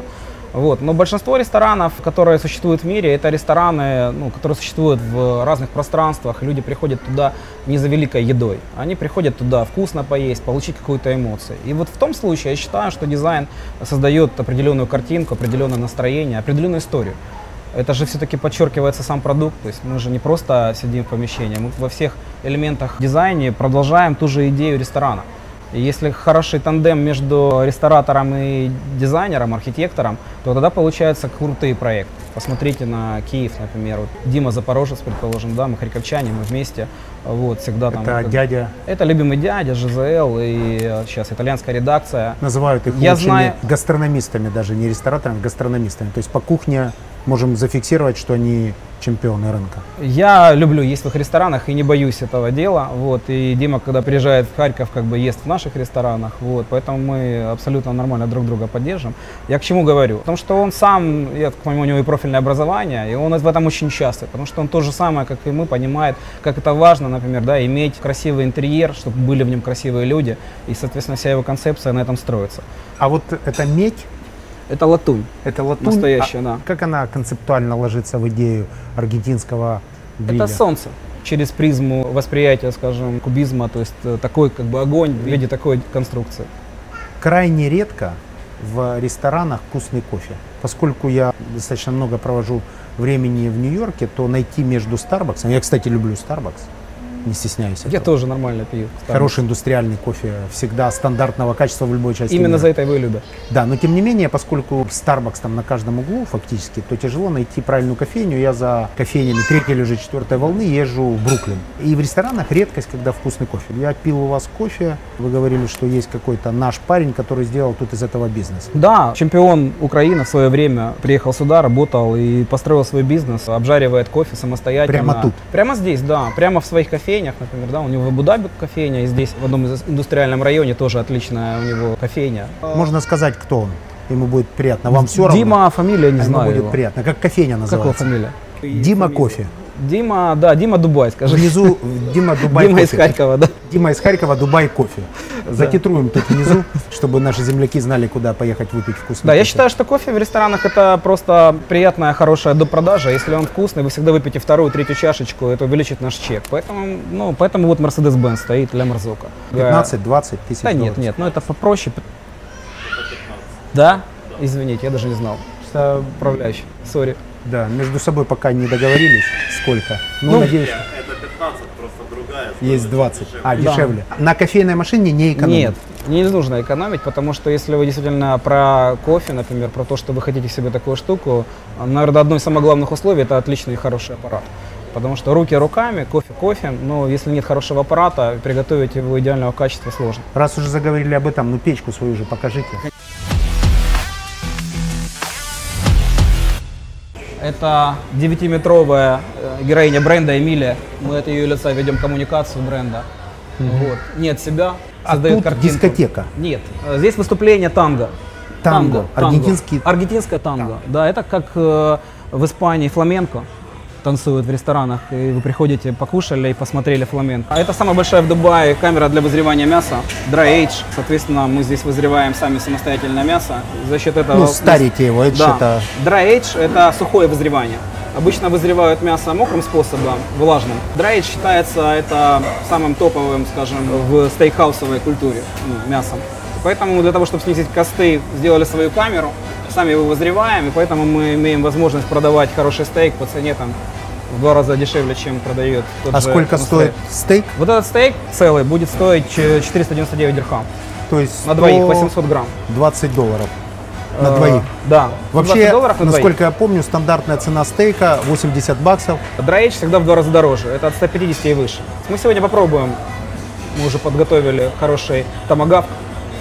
Вот. Но большинство ресторанов, которые существуют в мире, это рестораны, ну, которые существуют в разных пространствах. Люди приходят туда не за великой едой. Они приходят туда вкусно поесть, получить какую-то эмоцию. И вот в том случае я считаю, что дизайн создает определенную картинку, определенное настроение, определенную историю. Это же все-таки подчеркивается сам продукт, то есть мы же не просто сидим в помещении, мы во всех элементах дизайна продолжаем ту же идею ресторана. Если хороший тандем между ресторатором и дизайнером, архитектором, то тогда получаются крутые проекты. Посмотрите на Киев, например. Вот Дима Запорожец, предположим, да, мы харьковчане, мы вместе. Вот, всегда там. Это дядя Это любимый дядя, ЖЗЛ и э, сейчас итальянская редакция. Называют их Я лучшими знаю- гастрономистами, даже не рестораторами, а гастрономистами. То есть по кухне можем зафиксировать, что они чемпионы рынка. Я люблю есть в их ресторанах и не боюсь этого дела. Вот. И Дима, когда приезжает в Харьков, как бы ест в наших ресторанах. Вот. Поэтому мы абсолютно нормально друг друга поддержим. Я к чему говорю? Потому что он сам, я так понимаю, у него и профильное образование, и он в этом очень счастлив. Потому что он то же самое, как и мы, понимает, как это важно, например, да, иметь красивый интерьер, чтобы были в нем красивые люди. И, соответственно, вся его концепция на этом строится. А вот эта медь, Это латунь. это латунь, Настоящая, а да. как она концептуально ложится в идею аргентинского гриля? Это солнце. Через призму восприятия, скажем, кубизма, то есть э, такой как бы огонь в виде такой конструкции. Крайне редко в ресторанах вкусный кофе. Поскольку я достаточно много провожу времени в Нью-Йорке, то найти между Starbucks, я, кстати, люблю Starbucks, не стесняюсь Я этого. тоже нормально пью. Starbucks. Хороший индустриальный кофе, всегда стандартного качества в любой части Именно мира. за это его и любят. Да, но тем не менее, поскольку Starbucks там на каждом углу фактически, то тяжело найти правильную кофейню. Я за кофейнями третьей или же четвертой волны езжу в Бруклин. И в ресторанах редкость, когда вкусный кофе. Я пил у вас кофе, вы говорили, что есть какой-то наш парень, который сделал тут из этого бизнес. Да, чемпион Украины в свое время приехал сюда, работал и построил свой бизнес, обжаривает кофе самостоятельно. Прямо тут? Прямо здесь, да. Прямо в своих кофейнях, например, да. У него в Абу-Даби кофейня, и здесь в одном из индустриальном районе тоже отличная у него кофейня. Можно сказать, кто он. Ему будет приятно. Вам все равно? Дима, фамилия, не А ему знаю будет его. приятно. Как кофейня называется? фамилия? Дима Кофе. Дима, да, Дима Дубай, скажи. Внизу Дима Дубай Дима из Кофе. Харькова, да. Дима из Харькова, Дубай кофе. Затитруем тут внизу, чтобы наши земляки знали, куда поехать выпить вкусный Да, я кофе. считаю, что кофе в ресторанах это просто приятная, хорошая допродажа. Если он вкусный, вы всегда выпьете вторую, третью чашечку, это увеличит наш чек. Поэтому, ну, поэтому вот Mercedes-Benz стоит для Марзока. 15-20 тысяч Да нет, нет, ну это попроще. Да? Извините, я даже не знал. Что управляющий, сори. Да, между собой пока не договорились, сколько. Ну, Ну, надеюсь, Это 15, просто другая. есть 20. А, Да. дешевле. На кофейной машине не экономить. Нет, не нужно экономить, потому что если вы действительно про кофе, например, про то, что вы хотите себе такую штуку, наверное, одно из самых главных условий – это отличный и хороший аппарат. Потому что руки руками, кофе кофе, но если нет хорошего аппарата, приготовить его идеального качества сложно. Раз уже заговорили об этом, ну печку свою же покажите. Это 9-метровая э, героиня бренда Эмилия. Мы от ее лица ведем коммуникацию бренда. Вот. Нет себя, А создает тут картинку. дискотека. Нет, э, здесь выступление танго. Танго, аргентинский- Аргентинское танго. Да, это как э, в Испании фламенко танцуют в ресторанах, и вы приходите, покушали и посмотрели фламенко. А это самая большая в Дубае камера для вызревания мяса, Dry Age. Соответственно, мы здесь вызреваем сами самостоятельно мясо. За счет этого... Ну, старите его, это да. это... Dry Age – это сухое вызревание. Обычно вызревают мясо мокрым способом, влажным. Dry Age считается это самым топовым, скажем, в стейкхаусовой культуре ну, мясом. Поэтому для того, чтобы снизить косты, сделали свою камеру, сами его вызреваем, и поэтому мы имеем возможность продавать хороший стейк по цене там в два раза дешевле, чем продает тот А же сколько стоит стейк? Вот этот стейк целый будет стоить ч- 499 дирхам. То есть На двоих 800 грамм. 20 долларов. На Э, двоих. Да. 20 Вообще, долларов на двоих. насколько я помню, стандартная цена стейка 80 баксов. Драйч всегда в два раза дороже, это от 150 и выше. Мы сегодня попробуем, мы уже подготовили хороший томагавк,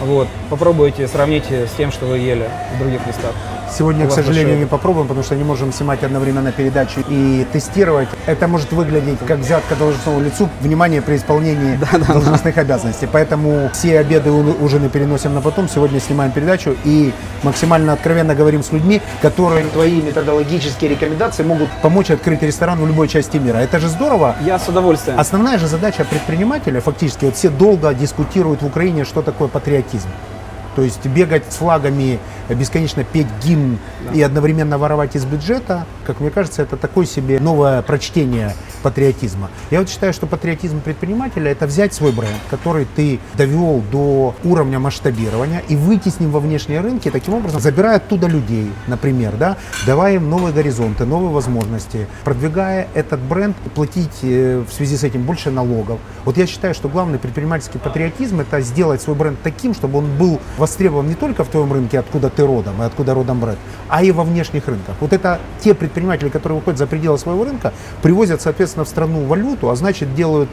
вот, попробуйте, сравните с тем, что вы ели в других местах. Сегодня, к сожалению, не попробуем, потому что не можем снимать одновременно передачу и тестировать. Это может выглядеть как взятка должностному лицу, внимание при исполнении должностных обязанностей. Поэтому все обеды, у- ужины переносим на потом. Сегодня снимаем передачу и максимально откровенно говорим с людьми, которые твои методологические рекомендации могут помочь открыть ресторан в любой части мира. Это же здорово. Я с удовольствием. Основная же задача предпринимателя, фактически, вот все долго дискутируют в Украине, что такое патриотизм. То есть бегать с флагами, бесконечно петь гимн и одновременно воровать из бюджета, как мне кажется, это такое себе новое прочтение патриотизма. Я вот считаю, что патриотизм предпринимателя – это взять свой бренд, который ты довел до уровня масштабирования и выйти с ним во внешние рынки, таким образом забирая оттуда людей, например, да, давая им новые горизонты, новые возможности, продвигая этот бренд, платить э, в связи с этим больше налогов. Вот я считаю, что главный предпринимательский патриотизм – это сделать свой бренд таким, чтобы он был востребован не только в твоем рынке, откуда ты родом и откуда родом бренд, а и во внешних рынках. Вот это те предприниматели, которые выходят за пределы своего рынка, привозят, соответственно, в страну валюту, а значит делают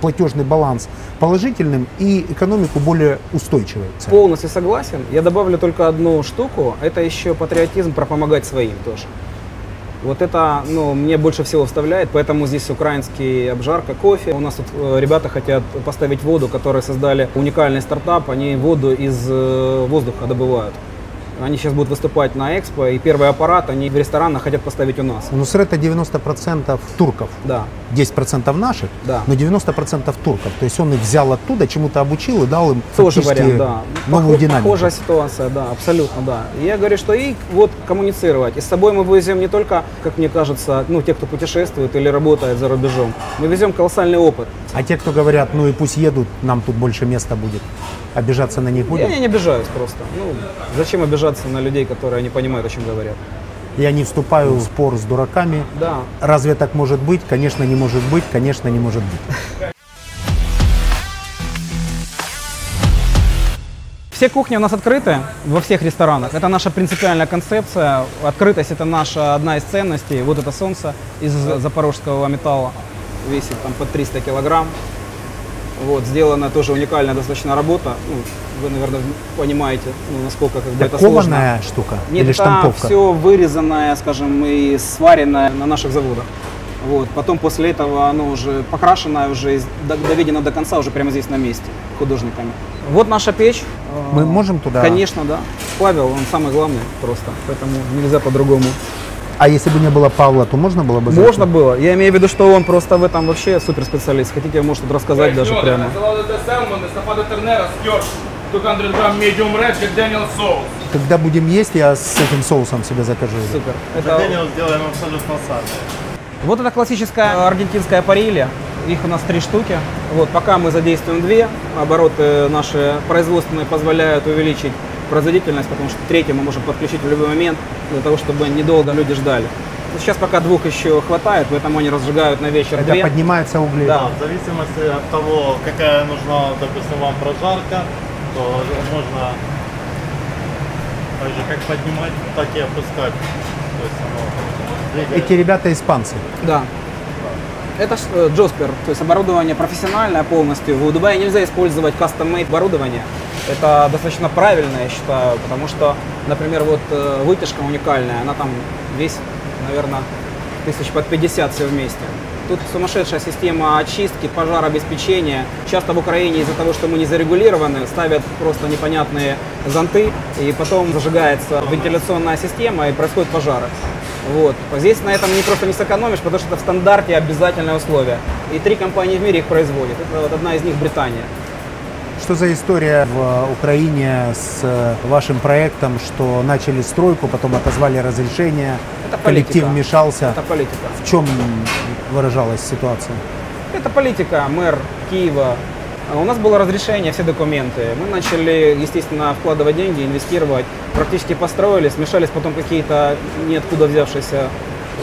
платежный баланс положительным и экономику более устойчивой. Полностью согласен. Я добавлю только одну штуку. Это еще патриотизм про помогать своим тоже. Вот это, ну, мне больше всего вставляет, поэтому здесь украинский обжарка, кофе. У нас тут э, ребята хотят поставить воду, которые создали уникальный стартап. Они воду из э, воздуха добывают. Они сейчас будут выступать на Экспо, и первый аппарат они в ресторанах хотят поставить у нас. У Нусрета 90% турков. Да. 10% наших, Да. но 90% турков. То есть он их взял оттуда, чему-то обучил и дал им Тоже вариант, да. новую Похо- динамику. Похожая ситуация, да, абсолютно, да. И я говорю, что и вот коммуницировать. И с собой мы везем не только, как мне кажется, ну, те, кто путешествует или работает за рубежом. Мы везем колоссальный опыт. А те, кто говорят, ну и пусть едут, нам тут больше места будет, обижаться на них Я будем? не обижаюсь просто. Ну, зачем обижаться на людей, которые не понимают, о чем говорят? Я не вступаю в спор с дураками. Да. Разве так может быть? Конечно, не может быть, конечно, не может быть. Все кухни у нас открыты во всех ресторанах. Это наша принципиальная концепция. Открытость – это наша одна из ценностей. Вот это солнце из запорожского металла весит там под 300 килограмм. Вот, сделана тоже уникальная достаточно работа. Ну, вы, наверное, понимаете, ну, насколько как бы это сложно. Штука Нет, или штамповка? все вырезанное, скажем, и сваренное на наших заводах. Вот. Потом после этого оно уже покрашенное, уже доведено до конца уже прямо здесь на месте художниками. Вот наша печь. Мы можем туда? Конечно, да. Павел, он самый главный просто, поэтому нельзя по-другому. А если бы не было Павла, то можно было бы? Можно было. Я имею в виду, что он просто в этом вообще суперспециалист. Хотите, может рассказать даже прямо. Салата салмон, эстафада тернера, скёрш, 200 грамм medium red, Jack Daniel соус. Когда будем есть, я с этим соусом себе закажу. Супер. Это Дэниел сделаем абсолютно сами. Вот это классическая аргентинская парилья. Их у нас три штуки. Вот, пока мы задействуем две, обороты наши производственные позволяют увеличить производительность, потому что третью мы можем подключить в любой момент для того, чтобы недолго люди ждали. Сейчас пока двух еще хватает, поэтому они разжигают на вечер Это две. поднимается угли. Да. В зависимости от того, какая нужна, допустим, вам прожарка, то можно так же как поднимать, так и опускать. То есть оно. Эти ребята испанцы. Да. Это э, Джоспер, то есть оборудование профессиональное полностью. В Дубае нельзя использовать custom-made оборудование. Это достаточно правильно, я считаю, потому что, например, вот э, вытяжка уникальная, она там весит наверное, тысяч под 50 все вместе. Тут сумасшедшая система очистки, пожарообеспечения. Часто в Украине из-за того, что мы не зарегулированы, ставят просто непонятные зонты, и потом зажигается вентиляционная система, и происходят пожары. Вот. Здесь на этом не просто не сэкономишь, потому что это в стандарте обязательное условие. И три компании в мире их производят. Это вот одна из них Британия. Что за история в Украине с э, вашим проектом, что начали стройку, потом отозвали разрешение, Это коллектив политика. вмешался? Это политика. В чем выражалась ситуация? Это политика, мэр Киева. А У нас было разрешение, все документы. Мы начали, естественно, вкладывать деньги, инвестировать. Практически построили, смешались потом какие-то ниоткуда взявшиеся,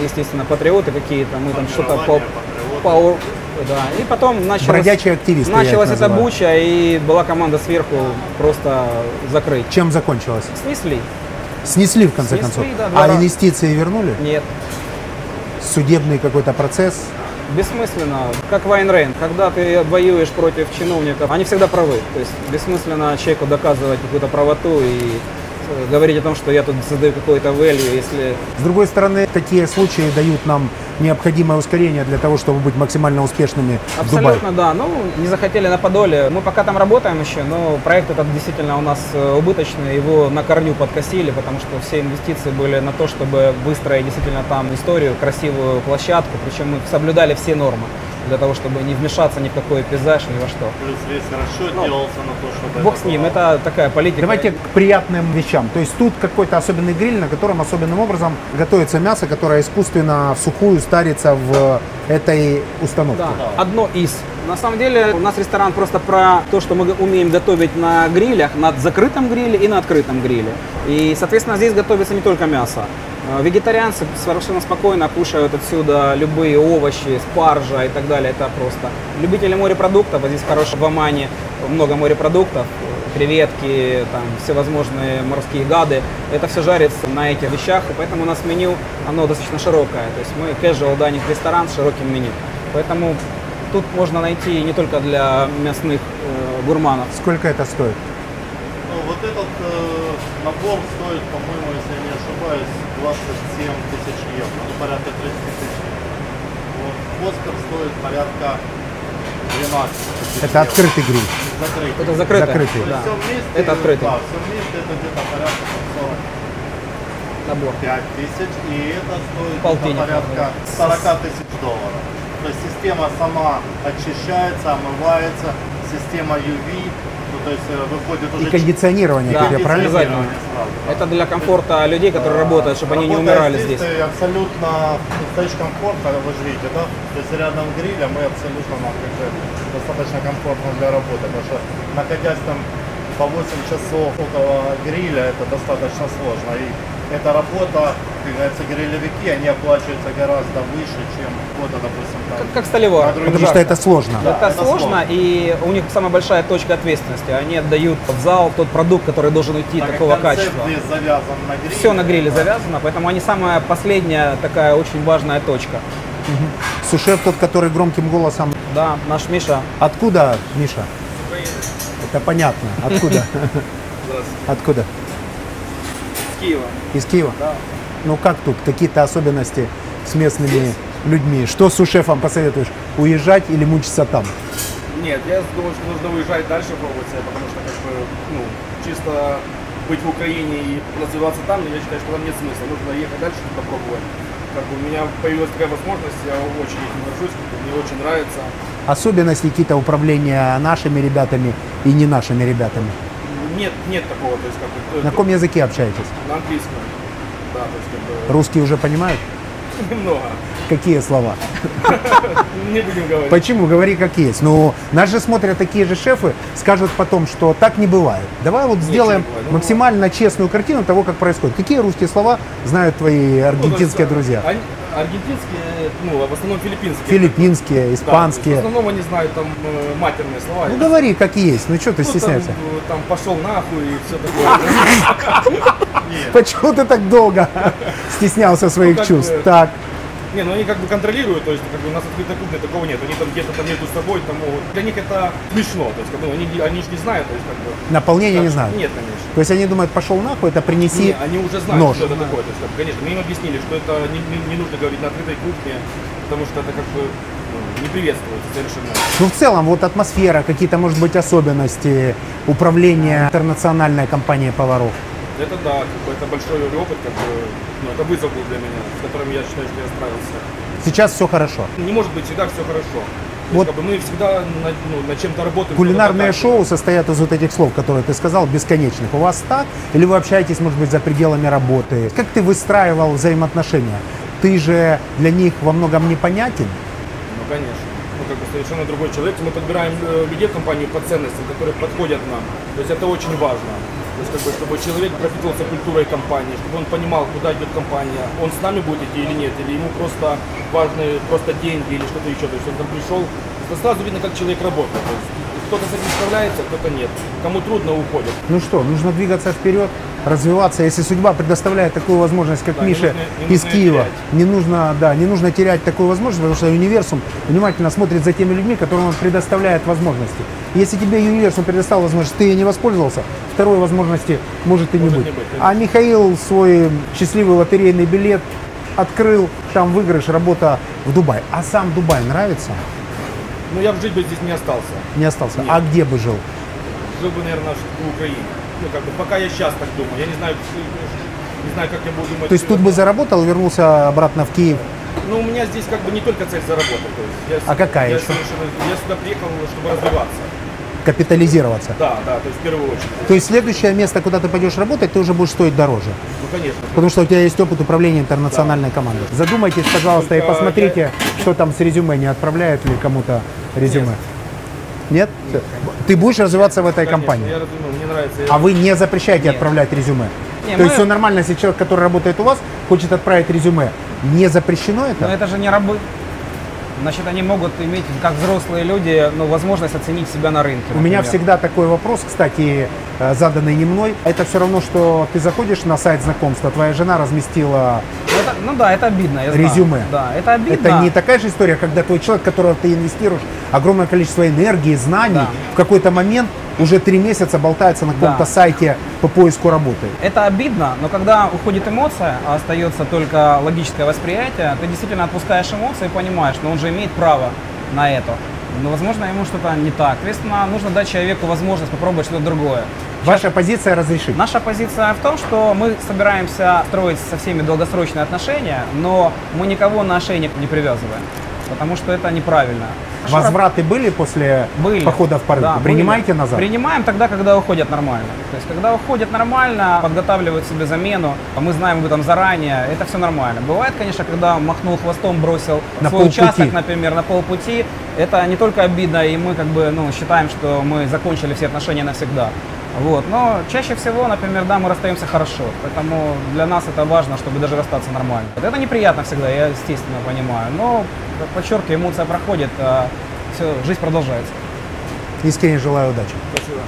естественно, патриоты какие-то. Мы там что-то по, по- да. И потом началось, Бродячие активисты, началась эта буча, и была команда сверху просто закрыть. Чем закончилось? Снесли? Снесли в конце Снесли, концов. да, а инвестиции вернули? Нет. Судебный какой-то процесс? Бессмысленно, как Вайн Рейн, когда ты воюешь против чиновников, они всегда правы. То есть бессмысленно человеку доказывать какую-то правоту и говорить о том, что я тут создаю какой-то value, если С другой стороны, такие случаи дают нам необходимое ускорение для того, чтобы быть максимально успешными в Дубае. Абсолютно, да. Ну, не захотели на Подоле. Мы пока там работаем еще, но проект этот действительно у нас э, убыточный. Его на корню подкосили, потому что все инвестиции были на то, чтобы выстроить действительно там историю, красивую площадку. Причем мы соблюдали все нормы для того, чтобы не вмешаться ни в какой пейзаж, ни во что. Плюс весь расчет Ну, делался на то, чтобы Бог это с ним, было. это такая политика. Давайте к приятным вещам. То есть тут какой-то особенный гриль, на котором особенным образом готовится мясо, которое искусственно в сухую старится в этой установке. Да, одно из. На самом деле у нас ресторан просто про то, что мы умеем готовить на грилях, на закрытом гриле и на открытом гриле. И, соответственно, здесь готовится не только мясо. Э, Вегетарианцы совершенно спокойно кушают отсюда любые овощи, спаржа и так далее. Это просто. Любители морепродуктов, а здесь хорошо в Омане много морепродуктов, креветки, там всевозможные морские гады. Это все жарится на этих вещах, и поэтому у нас меню, оно достаточно широкое. То есть мы casual dining ресторан с широким меню. Поэтому тут можно найти не только для мясных э, гурманов. Сколько это стоит? Ну, вот этот э, набор стоит, по-моему, если я не ошибаюсь, 27 тысяч евро, ну, порядка 30 тысяч. Вот, Оскар стоит порядка 12 тысяч Это евро. открытый гриль. Закрытый. Это закрытое. Закрытый. Да. Все вместе, Это открытый Да, все вместе это где-то порядка там, 40 набор. 5 тысяч, и это стоит порядка 40 тысяч долларов. Есть система сама очищается, омывается, система UV, ну, то есть э, выходит уже И кондиционирование, Да, как я правильно понимаю? кондиционирование сразу, да. Это для комфорта людей, которые работают, чтобы они не умирали здесь. ты абсолютно стоишь комфортно, вы же видите, да? То есть рядом гриля мы абсолютно нам как бы достаточно комфортно для работы, потому что находясь там по 8 часов около гриля, это достаточно сложно. И эта работа, как говорится, грилевики, они оплачиваются гораздо выше, чем кто-то, допустим, там. Как, как столевар. Потому что это сложно. Да, это, это сложно, сложно. и у них самая большая точка ответственности. Они отдают в зал тот продукт, который должен уйти Так такого качества. здесь завязан на гриле. Все на гриле да. завязано, поэтому они самая последняя такая очень важная точка. Сушеф тот, который громким голосом. Да, наш Миша. Откуда, Миша? Это понятно. Откуда? Откуда? Киева. Из Киева? Да. Ну как тут? Какие-то особенности с местными людьми? Что сушефом посоветуешь? Уезжать или мучиться там? Нет, я думаю, что нужно уезжать дальше пробовать себя, потому что как бы, ну, чисто быть в Украине и развиваться там, я считаю, что там нет смысла. Нужно ехать дальше, что-то пробовать. Как бы у меня появилась такая возможность, я очень этим горжусь, как бы мне очень нравится. Особенности какие-то управления нашими ребятами и не нашими ребятами? Нет, нет такого, то есть как бы... На каком языке общаетесь? На английском. Да, то есть как бы Русские уже понимают? немного. Какие слова? Не будем говорить. Почему? Говори как есть. Ну, нас же смотрят такие же шефы, скажут потом, что так не бывает. Давай вот сделаем. Ну, максимально честную картину того, как происходит. Какие русские слова знают твои аргентинские Ну, то есть, друзья? Аргентинские, ну, в основном филиппинские. Филиппинские, Да, то есть в испанские. основном они знают там э, матерные слова. Ну говори как есть. Ну что ты Ну, стесняешься? Там, э, там пошел нахуй и все такое. Почему ты так долго стеснялся своих как чувств? Так. Не, ну они как бы контролируют, то есть как бы у нас открытой кухни такого нет. Они там где-то там между собой там могут. Для них это смешно, то есть как бы они, они же не знают, то есть как бы. Наполнение не Так, знают. Нет, конечно. То есть они думают, пошел нахуй, это принеси. Не, они уже знают, нож. что это такое. То есть, как конечно, мы им объяснили, что это не, не- не нужно говорить на открытой кухне, потому что это как бы ну, не приветствуется совершенно. Ну, в целом, вот атмосфера, какие-то, может быть, особенности управления интернациональной компанией поваров. Это да, как бы это большой опыт, как бы, ну, это вызов был для меня, с которым я считаю, что я справился. Сейчас все хорошо. Не может быть всегда все хорошо. То есть, Вот- как бы, мы всегда над, ну, над чем-то работаем. Кулинарные что-то шоу состоят из вот этих слов, которые ты сказал, бесконечных. У вас так? Или вы общаетесь, может быть, за пределами работы? Как ты выстраивал взаимоотношения? Ты же для них во многом непонятен. Ну, конечно. Ну, как бы совершенно другой человек. Мы подбираем э, людей в компанию по ценностям, которые подходят нам. То есть это очень важно. То есть, как бы, чтобы человек пропитывался культурой компании, чтобы он понимал, куда идет компания, он с нами будет идти или нет, или ему просто важны просто деньги или что-то еще. То есть он там пришел, это сразу видно, как человек работает. То кто-то с этим справляется, кто-то нет. Кому трудно, уходит. Ну что, нужно двигаться вперед, развиваться. Если судьба предоставляет такую возможность, как Да, не Мише нужно- не из Киева, терять. не нужно, да, не нужно терять такую возможность, потому что универсум внимательно смотрит за теми людьми, которым он предоставляет возможности. Если тебе универсум предоставил возможность, ты ей не воспользовался, второй возможности может и не Может быть. не быть, а Михаил свой счастливый лотерейный билет открыл, там выигрыш, работа в Дубае. А сам Дубай нравится? Но я бы жить бы здесь не остался. Не остался. Нет. А где бы жил? Жил бы, наверное, в Украине. Ну, как бы, пока я сейчас так думаю. Я не знаю, не знаю, как я буду думать. То есть тут бы заработал, вернулся обратно в Киев. Ну, у меня здесь как бы не только цель заработать. То есть я, А какая я еще? совершенно- я сюда приехал, чтобы развиваться. Капитализироваться. Да, да, то есть в первую очередь. То есть следующее место, куда ты пойдешь работать, ты уже будешь стоить дороже. Ну, конечно. Потому что у тебя есть опыт управления интернациональной командой. Задумайтесь, пожалуйста, и Только посмотрите, что там с резюме, не отправляют ли кому-то резюме. Нет? Ты будешь развиваться в этой Конечно, компании. Я разумею, мне нравится. А вы не запрещаете отправлять резюме. Не, То есть мы- все нормально, если человек, который работает у вас, хочет отправить резюме. Не запрещено Но это? это же не рабы. Значит, они могут иметь, как взрослые люди, ну, возможность оценить себя на рынке. У меня например. всегда такой вопрос, кстати, э, заданный не мной. Это все равно, что ты заходишь на сайт знакомства, твоя жена разместила Ну, это- ну да, это обидно, я знаю. резюме. Да, это обидно. Это не такая же история, когда твой человек, которого ты инвестируешь огромное количество энергии, знаний, Да. в какой-то момент уже три месяца болтается на каком-то Да. сайте по поиску работы. Это обидно, но когда уходит эмоция, а остается только логическое восприятие, ты действительно отпускаешь эмоции и понимаешь, что он же имеет право на это. Но, возможно, ему что-то не так. Соответственно, нужно дать человеку возможность попробовать что-то другое. Ваша позиция разрешить. Наша позиция в том, что мы собираемся строить со всеми долгосрочные отношения, но мы никого на ошейник не привязываем, потому что это неправильно. Возвраты были после Были. походов по рынку? Да, Принимаете были. назад? Принимаем тогда, когда уходят нормально. То есть, когда уходят нормально, подготавливают себе замену, мы знаем об этом заранее, это все нормально. Бывает, конечно, когда махнул хвостом, бросил На свой полпути. участок, например, на полпути, это не только обидно, и мы как бы ну, считаем, что мы закончили все отношения навсегда. Вот. Но чаще всего, например, да, мы расстаемся хорошо. Поэтому для нас это важно, чтобы даже расстаться нормально. Это неприятно всегда, я естественно понимаю. Но, как подчеркиваю, эмоция проходит, а все, жизнь продолжается. Искренне желаю удачи. Спасибо.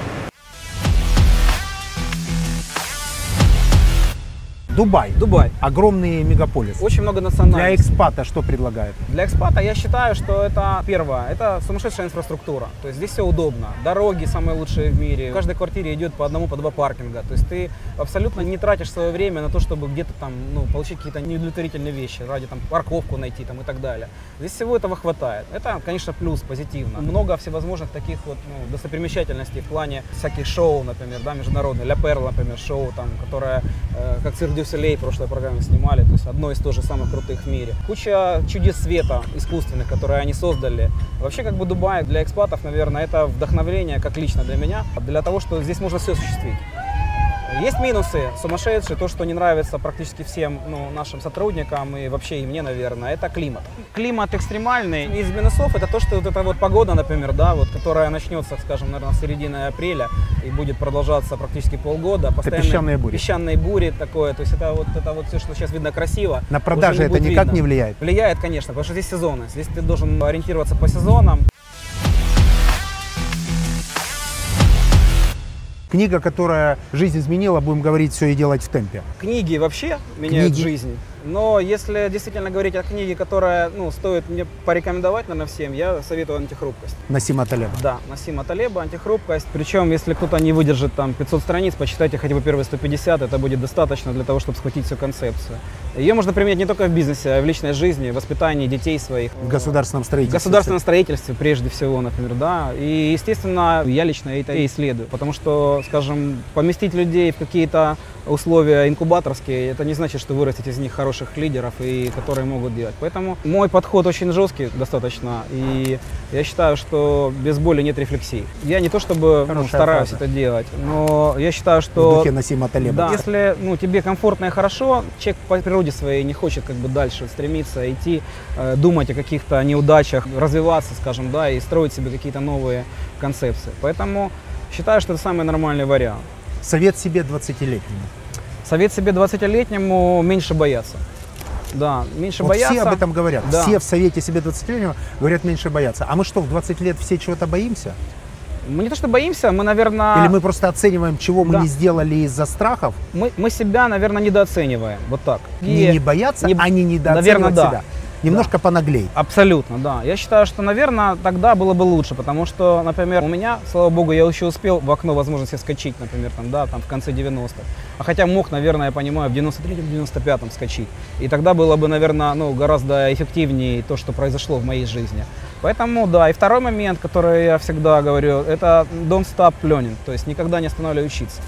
Дубай. Дубай. Огромный мегаполис. Очень много Для национальностей. экспата что предлагает? Для экспата я считаю, что это первое, это сумасшедшая инфраструктура. То есть здесь все удобно. Дороги самые лучшие в мире. В каждой квартире идет по одному, по два паркинга. То есть ты абсолютно не тратишь свое время на то, чтобы где-то там ну, получить какие-то неудовлетворительные вещи, ради там парковку найти там и так далее. Здесь всего этого хватает. Это, конечно, плюс, позитивно. Много всевозможных таких вот ну, достопримечательностей в плане всяких шоу, например, да, международные. La Perle, например, шоу, там, которое, э, как Цирк дю Солей в прошлой программе снимали, то есть одно из тоже самых крутых в мире. Куча чудес света искусственных, которые они создали. Вообще, как бы Дубай для экспатов, наверное, это вдохновление, как лично для меня, для того, что здесь можно все осуществить. Есть минусы сумасшедшие, то, что не нравится практически всем ну, нашим сотрудникам и вообще и мне, наверное, это климат. Климат экстремальный. Из минусов это то, что вот эта вот погода, например, да, вот, которая начнется, скажем, наверное, с середины апреля и будет продолжаться практически полгода. Постоянные песчаные бури. Песчаные бури такое, то есть это вот, это вот все, что сейчас видно красиво. На продажи не это никак видно. не влияет? Влияет, конечно, потому что здесь сезоны. Здесь ты должен ориентироваться по сезонам. Книга, которая жизнь изменила, будем говорить, все и делать в темпе. Книги вообще меняют Книги. жизнь. Но если действительно говорить о книге, которая ну, стоит мне порекомендовать, наверное, всем, я советую «Антихрупкость». Насима Талеба. Да, Насима Талеба, «Антихрупкость». Причем, если кто-то не выдержит там 500 страниц, почитайте хотя бы первые 150, это будет достаточно для того, чтобы схватить всю концепцию. Ее можно применять не только в бизнесе, а в личной жизни, в воспитании детей своих. В государственном В строительстве. государственном строительстве прежде всего, например, да. И, естественно, я лично это исследую, потому что, скажем, поместить людей в какие-то условия инкубаторские, это не значит, что вырастить из них хороших лидеров, и которые могут делать. Поэтому мой подход очень жесткий достаточно, и я считаю, что без боли нет рефлексии. Я не то чтобы ну, Хорошая стараюсь фраза. это делать, но я считаю, В что... духе Насима Талеба. Да. Если ну, тебе комфортно и хорошо, человек по природе своей не хочет как бы дальше стремиться идти, э, думать о каких-то неудачах, развиваться, скажем, да, и строить себе какие-то новые концепции. Поэтому считаю, что это самый нормальный вариант. Совет себе 20-летнему. Совет себе 20-летнему меньше бояться. Да, меньше Вот бояться. все об этом говорят. Да. Все в совете себе 20-летнего говорят меньше бояться. А мы что, в 20 лет все чего-то боимся? Мы не то что боимся, мы, наверное, Или мы просто оцениваем, чего мы Да. не сделали из-за страхов? мы, мы себя, наверное, недооцениваем. Вот так. Не, И- не бояться, не- а не недооценивать Наверное, да. себя. Немножко понаглей. Абсолютно, да. Я считаю, что, наверное, тогда было бы лучше, потому что, например, у меня, слава богу, я еще успел в окно возможности скачить, например, там, да, там в конце 90-х. А хотя мог, наверное, я понимаю, в 93-м, 95-м скачить. И тогда было бы, наверное, ну, гораздо эффективнее то, что произошло в моей жизни. Поэтому, да. И второй момент, который я всегда говорю, это don't stop learning, то есть никогда не останавливай учиться.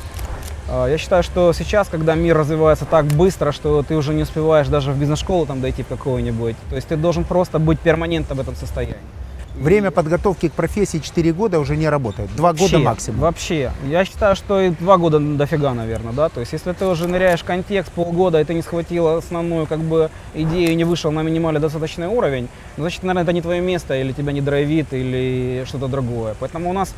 А, Я считаю, что сейчас, когда мир развивается так быстро, что ты уже не успеваешь даже в бизнес-школу там дойти в какую-нибудь, то есть ты должен просто быть перманентно в этом состоянии. Время подготовки к профессии 4 года уже не работает. 2 года максимум. Вообще. Я считаю, что и два года дофига, наверное, да. То есть, если ты уже ныряешь в контекст полгода, и ты не схватил основную, как бы, идею, не вышел на минимально достаточный уровень, значит, наверное, это не твое место, или тебя не драйвит, или что-то другое. Поэтому у нас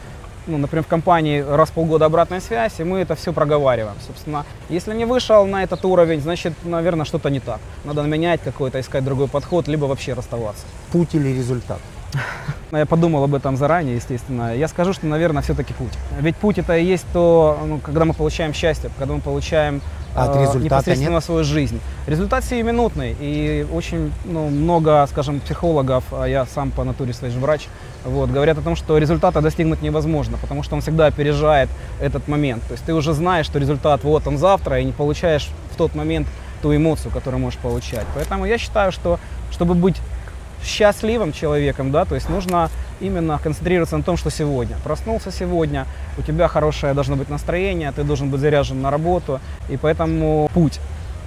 ну, например, в компании раз в полгода обратная связь, и мы это все проговариваем. Собственно, если не вышел на этот уровень, значит, наверное, что-то не так. Надо менять какой-то, искать другой подход, либо вообще расставаться. Путь или результат? Но Я подумал об этом заранее, естественно. Я скажу, что, наверное, все-таки путь. Ведь путь это и есть то, ну, когда мы получаем счастье, когда мы получаем А от э, результата непосредственно нет? свою жизнь. Результат сиюминутный. И очень ну, много, скажем, психологов, а я сам по натуре своей же врач, вот, говорят о том, что результата достигнуть невозможно, потому что он всегда опережает этот момент. То есть ты уже знаешь, что результат вот он завтра, и не получаешь в тот момент ту эмоцию, которую можешь получать. Поэтому я считаю, что чтобы быть счастливым человеком, да, то есть нужно именно концентрироваться на том, что сегодня. Проснулся сегодня, у тебя хорошее должно быть настроение, ты должен быть заряжен на работу, и поэтому путь.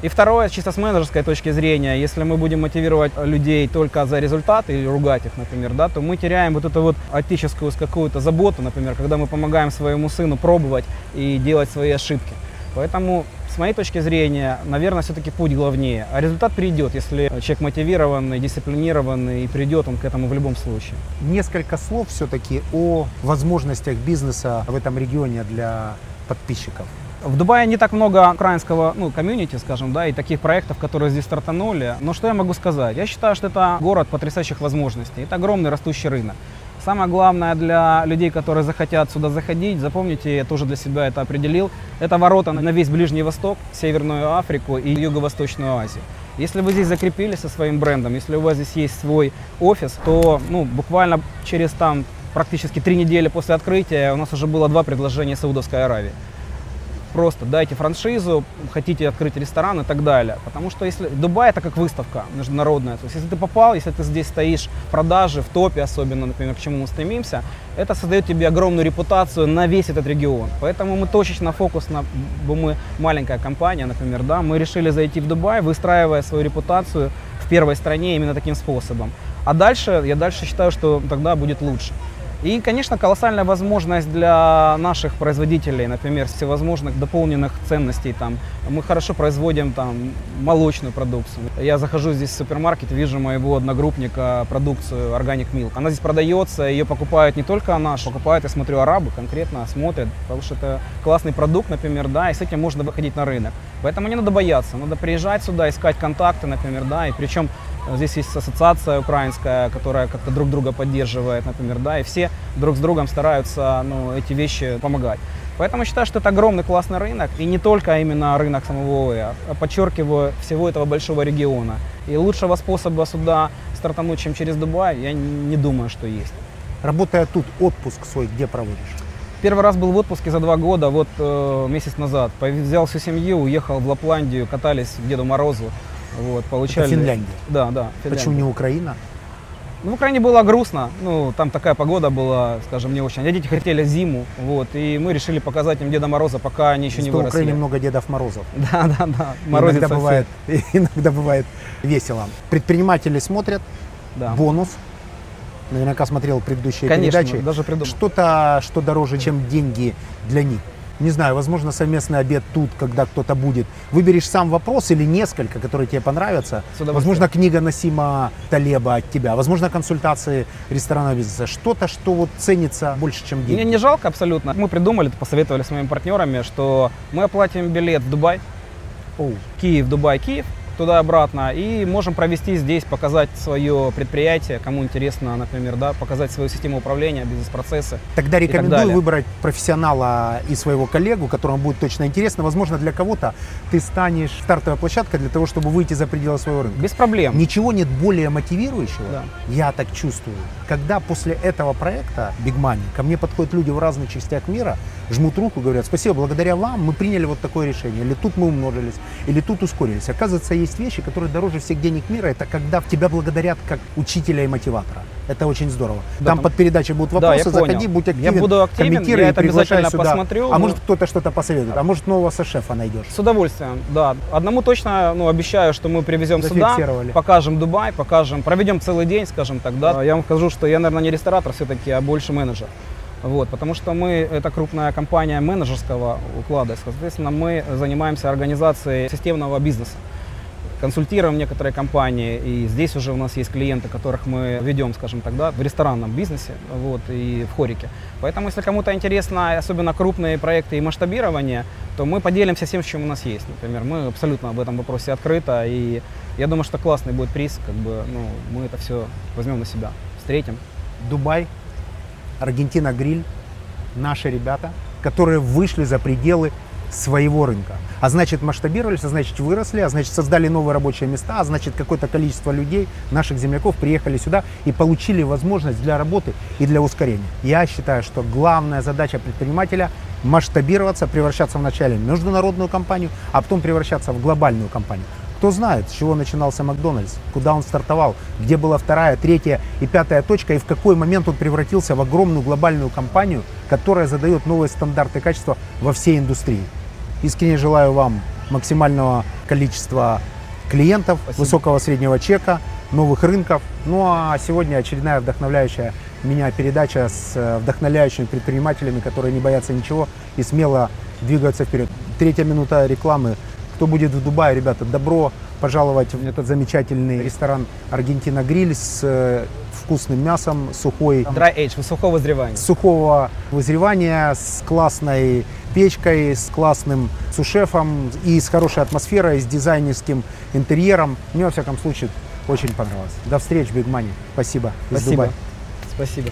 И второе, чисто с менеджерской точки зрения, если мы будем мотивировать людей только за результаты или ругать их, например, да, то мы теряем вот эту вот отеческую какую-то заботу, например, когда мы помогаем своему сыну пробовать и делать свои ошибки. Поэтому, с моей точки зрения, наверное, все-таки путь главнее. А результат придет, если человек мотивированный, дисциплинированный, и придет он к этому в любом случае. Несколько слов все-таки о возможностях бизнеса в этом регионе для подписчиков. В Дубае не так много украинского ну, комьюнити, скажем, да, и таких проектов, которые здесь стартанули. Но что я могу сказать? Я считаю, что это город потрясающих возможностей. Это огромный растущий рынок. Самое главное для людей, которые захотят сюда заходить, запомните, я тоже для себя это определил, это ворота на весь Ближний Восток, Северную Африку и Юго-Восточную Азию. Если вы здесь закрепились со своим брендом, если у вас здесь есть свой офис, то ну, буквально через там практически три недели после открытия у нас уже было два предложения Саудовской Аравии просто дайте франшизу, хотите открыть ресторан и так далее. Потому что если Дубай это как выставка международная. То есть если ты попал, если ты здесь стоишь в продаже, в топе особенно, например, к чему мы стремимся, это создает тебе огромную репутацию на весь этот регион. Поэтому мы точечно фокусно, бо мы маленькая компания, например, да, мы решили зайти в Дубай, выстраивая свою репутацию в первой стране именно таким способом. А дальше, я дальше считаю, что тогда будет лучше. И, конечно, колоссальная возможность для наших производителей, например, всевозможных дополненных ценностей. Там, мы хорошо производим там, молочную продукцию. Я захожу здесь в супермаркет, вижу моего одногруппника продукцию Organic Milk. Она здесь продается, ее покупают не только наш, покупают, я смотрю, арабы конкретно смотрят, потому что это классный продукт, например, да, и с этим можно выходить на рынок. Поэтому не надо бояться, надо приезжать сюда, искать контакты, например, да, и причем Здесь есть ассоциация украинская, которая как-то друг друга поддерживает, например, да, и все друг с другом стараются ну, эти вещи помогать. Поэтому считаю, что это огромный классный рынок, и не только именно рынок самого ОЭ, а подчеркиваю, всего этого большого региона. И лучшего способа сюда стартануть, чем через Дубай, я не думаю, что есть. Работая тут, отпуск свой где проводишь? Первый раз был в отпуске за два года, вот э, месяц назад. Взял всю семью, уехал в Лапландию, катались к Деду Морозу. Вот, получали... Это Финляндия? Да, да. Финляндия. Почему не Украина? Ну, в Украине было грустно, ну, там такая погода была, скажем, не очень. А дети хотели зиму, вот, и мы решили показать им Деда Мороза, пока они еще Что не в выросли. Украине много Дедов Морозов. Да, да, да, морозится иногда бывает, иногда бывает весело. Предприниматели смотрят, да. бонус, наверняка смотрел предыдущие Конечно, передачи. даже придумал. Что-то, что дороже, чем деньги для них. Не знаю, возможно, совместный обед тут, когда кто-то будет. Выберешь сам вопрос или несколько, которые тебе понравятся. Возможно, книга Насима Талеба от тебя. Возможно, консультации ресторанного бизнеса. Что-то, что вот ценится больше, чем деньги. Мне не жалко абсолютно. Мы придумали, посоветовали с моими партнерами, что мы оплатим билет в Дубай. Оу. Киев, Дубай, Киев туда-обратно и можем провести здесь, показать свое предприятие, кому интересно, например, да, показать свою систему управления, бизнес-процессы. Тогда рекомендую так выбрать профессионала и своего коллегу, которому будет точно интересно. Возможно, для кого-то ты станешь стартовой площадкой для того, чтобы выйти за пределы своего рынка. Без проблем. Ничего нет более мотивирующего, да. я так чувствую. Когда после этого проекта Big Money ко мне подходят люди в разных частях мира, жмут руку, говорят, спасибо, благодаря вам мы приняли вот такое решение, или тут мы умножились, или тут ускорились. Оказывается, есть вещи, которые дороже всех денег мира, это когда в тебя благодарят как учителя и мотиватора. Это очень здорово. Да, там, там под передачей будут вопросы, да, заходи, будь активен, я буду активен, комментируй, я это обязательно сюда. посмотрю. А но... может кто-то что-то посоветует, а может нового со-шефа найдешь. С удовольствием, да. Одному точно ну, обещаю, что мы привезем сюда, покажем Дубай, покажем, проведем целый день, скажем так, да. Я вам скажу, что я, наверное, не ресторатор все-таки, а больше менеджер. Вот, потому что мы, это крупная компания менеджерского уклада, соответственно, мы занимаемся организацией системного бизнеса. Консультируем некоторые компании, и здесь уже у нас есть клиенты, которых мы ведем, скажем так, да, в ресторанном бизнесе вот, и в хорике. Поэтому, если кому-то интересно, особенно крупные проекты и масштабирование, то мы поделимся всем, чем у нас есть. Например, мы абсолютно об этом вопросе открыто, и я думаю, что классный будет приз, как бы, ну, мы это все возьмем на себя, встретим. Дубай Аргентина Гриль, наши ребята, которые вышли за пределы своего рынка. А значит масштабировались, а значит выросли, а значит создали новые рабочие места, а значит какое-то количество людей, наших земляков, приехали сюда и получили возможность для работы и для ускорения. Я считаю, что главная задача предпринимателя масштабироваться, превращаться вначале в международную компанию, а потом превращаться в глобальную компанию. Кто знает, с чего начинался Макдональдс, куда он стартовал, где была вторая, третья и пятая точка, и в какой момент он превратился в огромную глобальную компанию, которая задает новые стандарты качества во всей индустрии. Искренне желаю вам максимального количества клиентов, Спасибо. высокого среднего чека, новых рынков. Ну а сегодня очередная вдохновляющая меня передача с э, вдохновляющими предпринимателями, которые не боятся ничего и смело двигаются вперед. Третья минута рекламы кто будет в Дубае, ребята, добро пожаловать в этот замечательный ресторан Аргентина Гриль с э, вкусным мясом, сухой... Dry age, сухого вызревания. Сухого вызревания, с классной печкой, с классным сушефом и с хорошей атмосферой, с дизайнерским интерьером. Мне, во всяком случае, очень понравилось. До встречи, Money. Спасибо. Спасибо. Спасибо.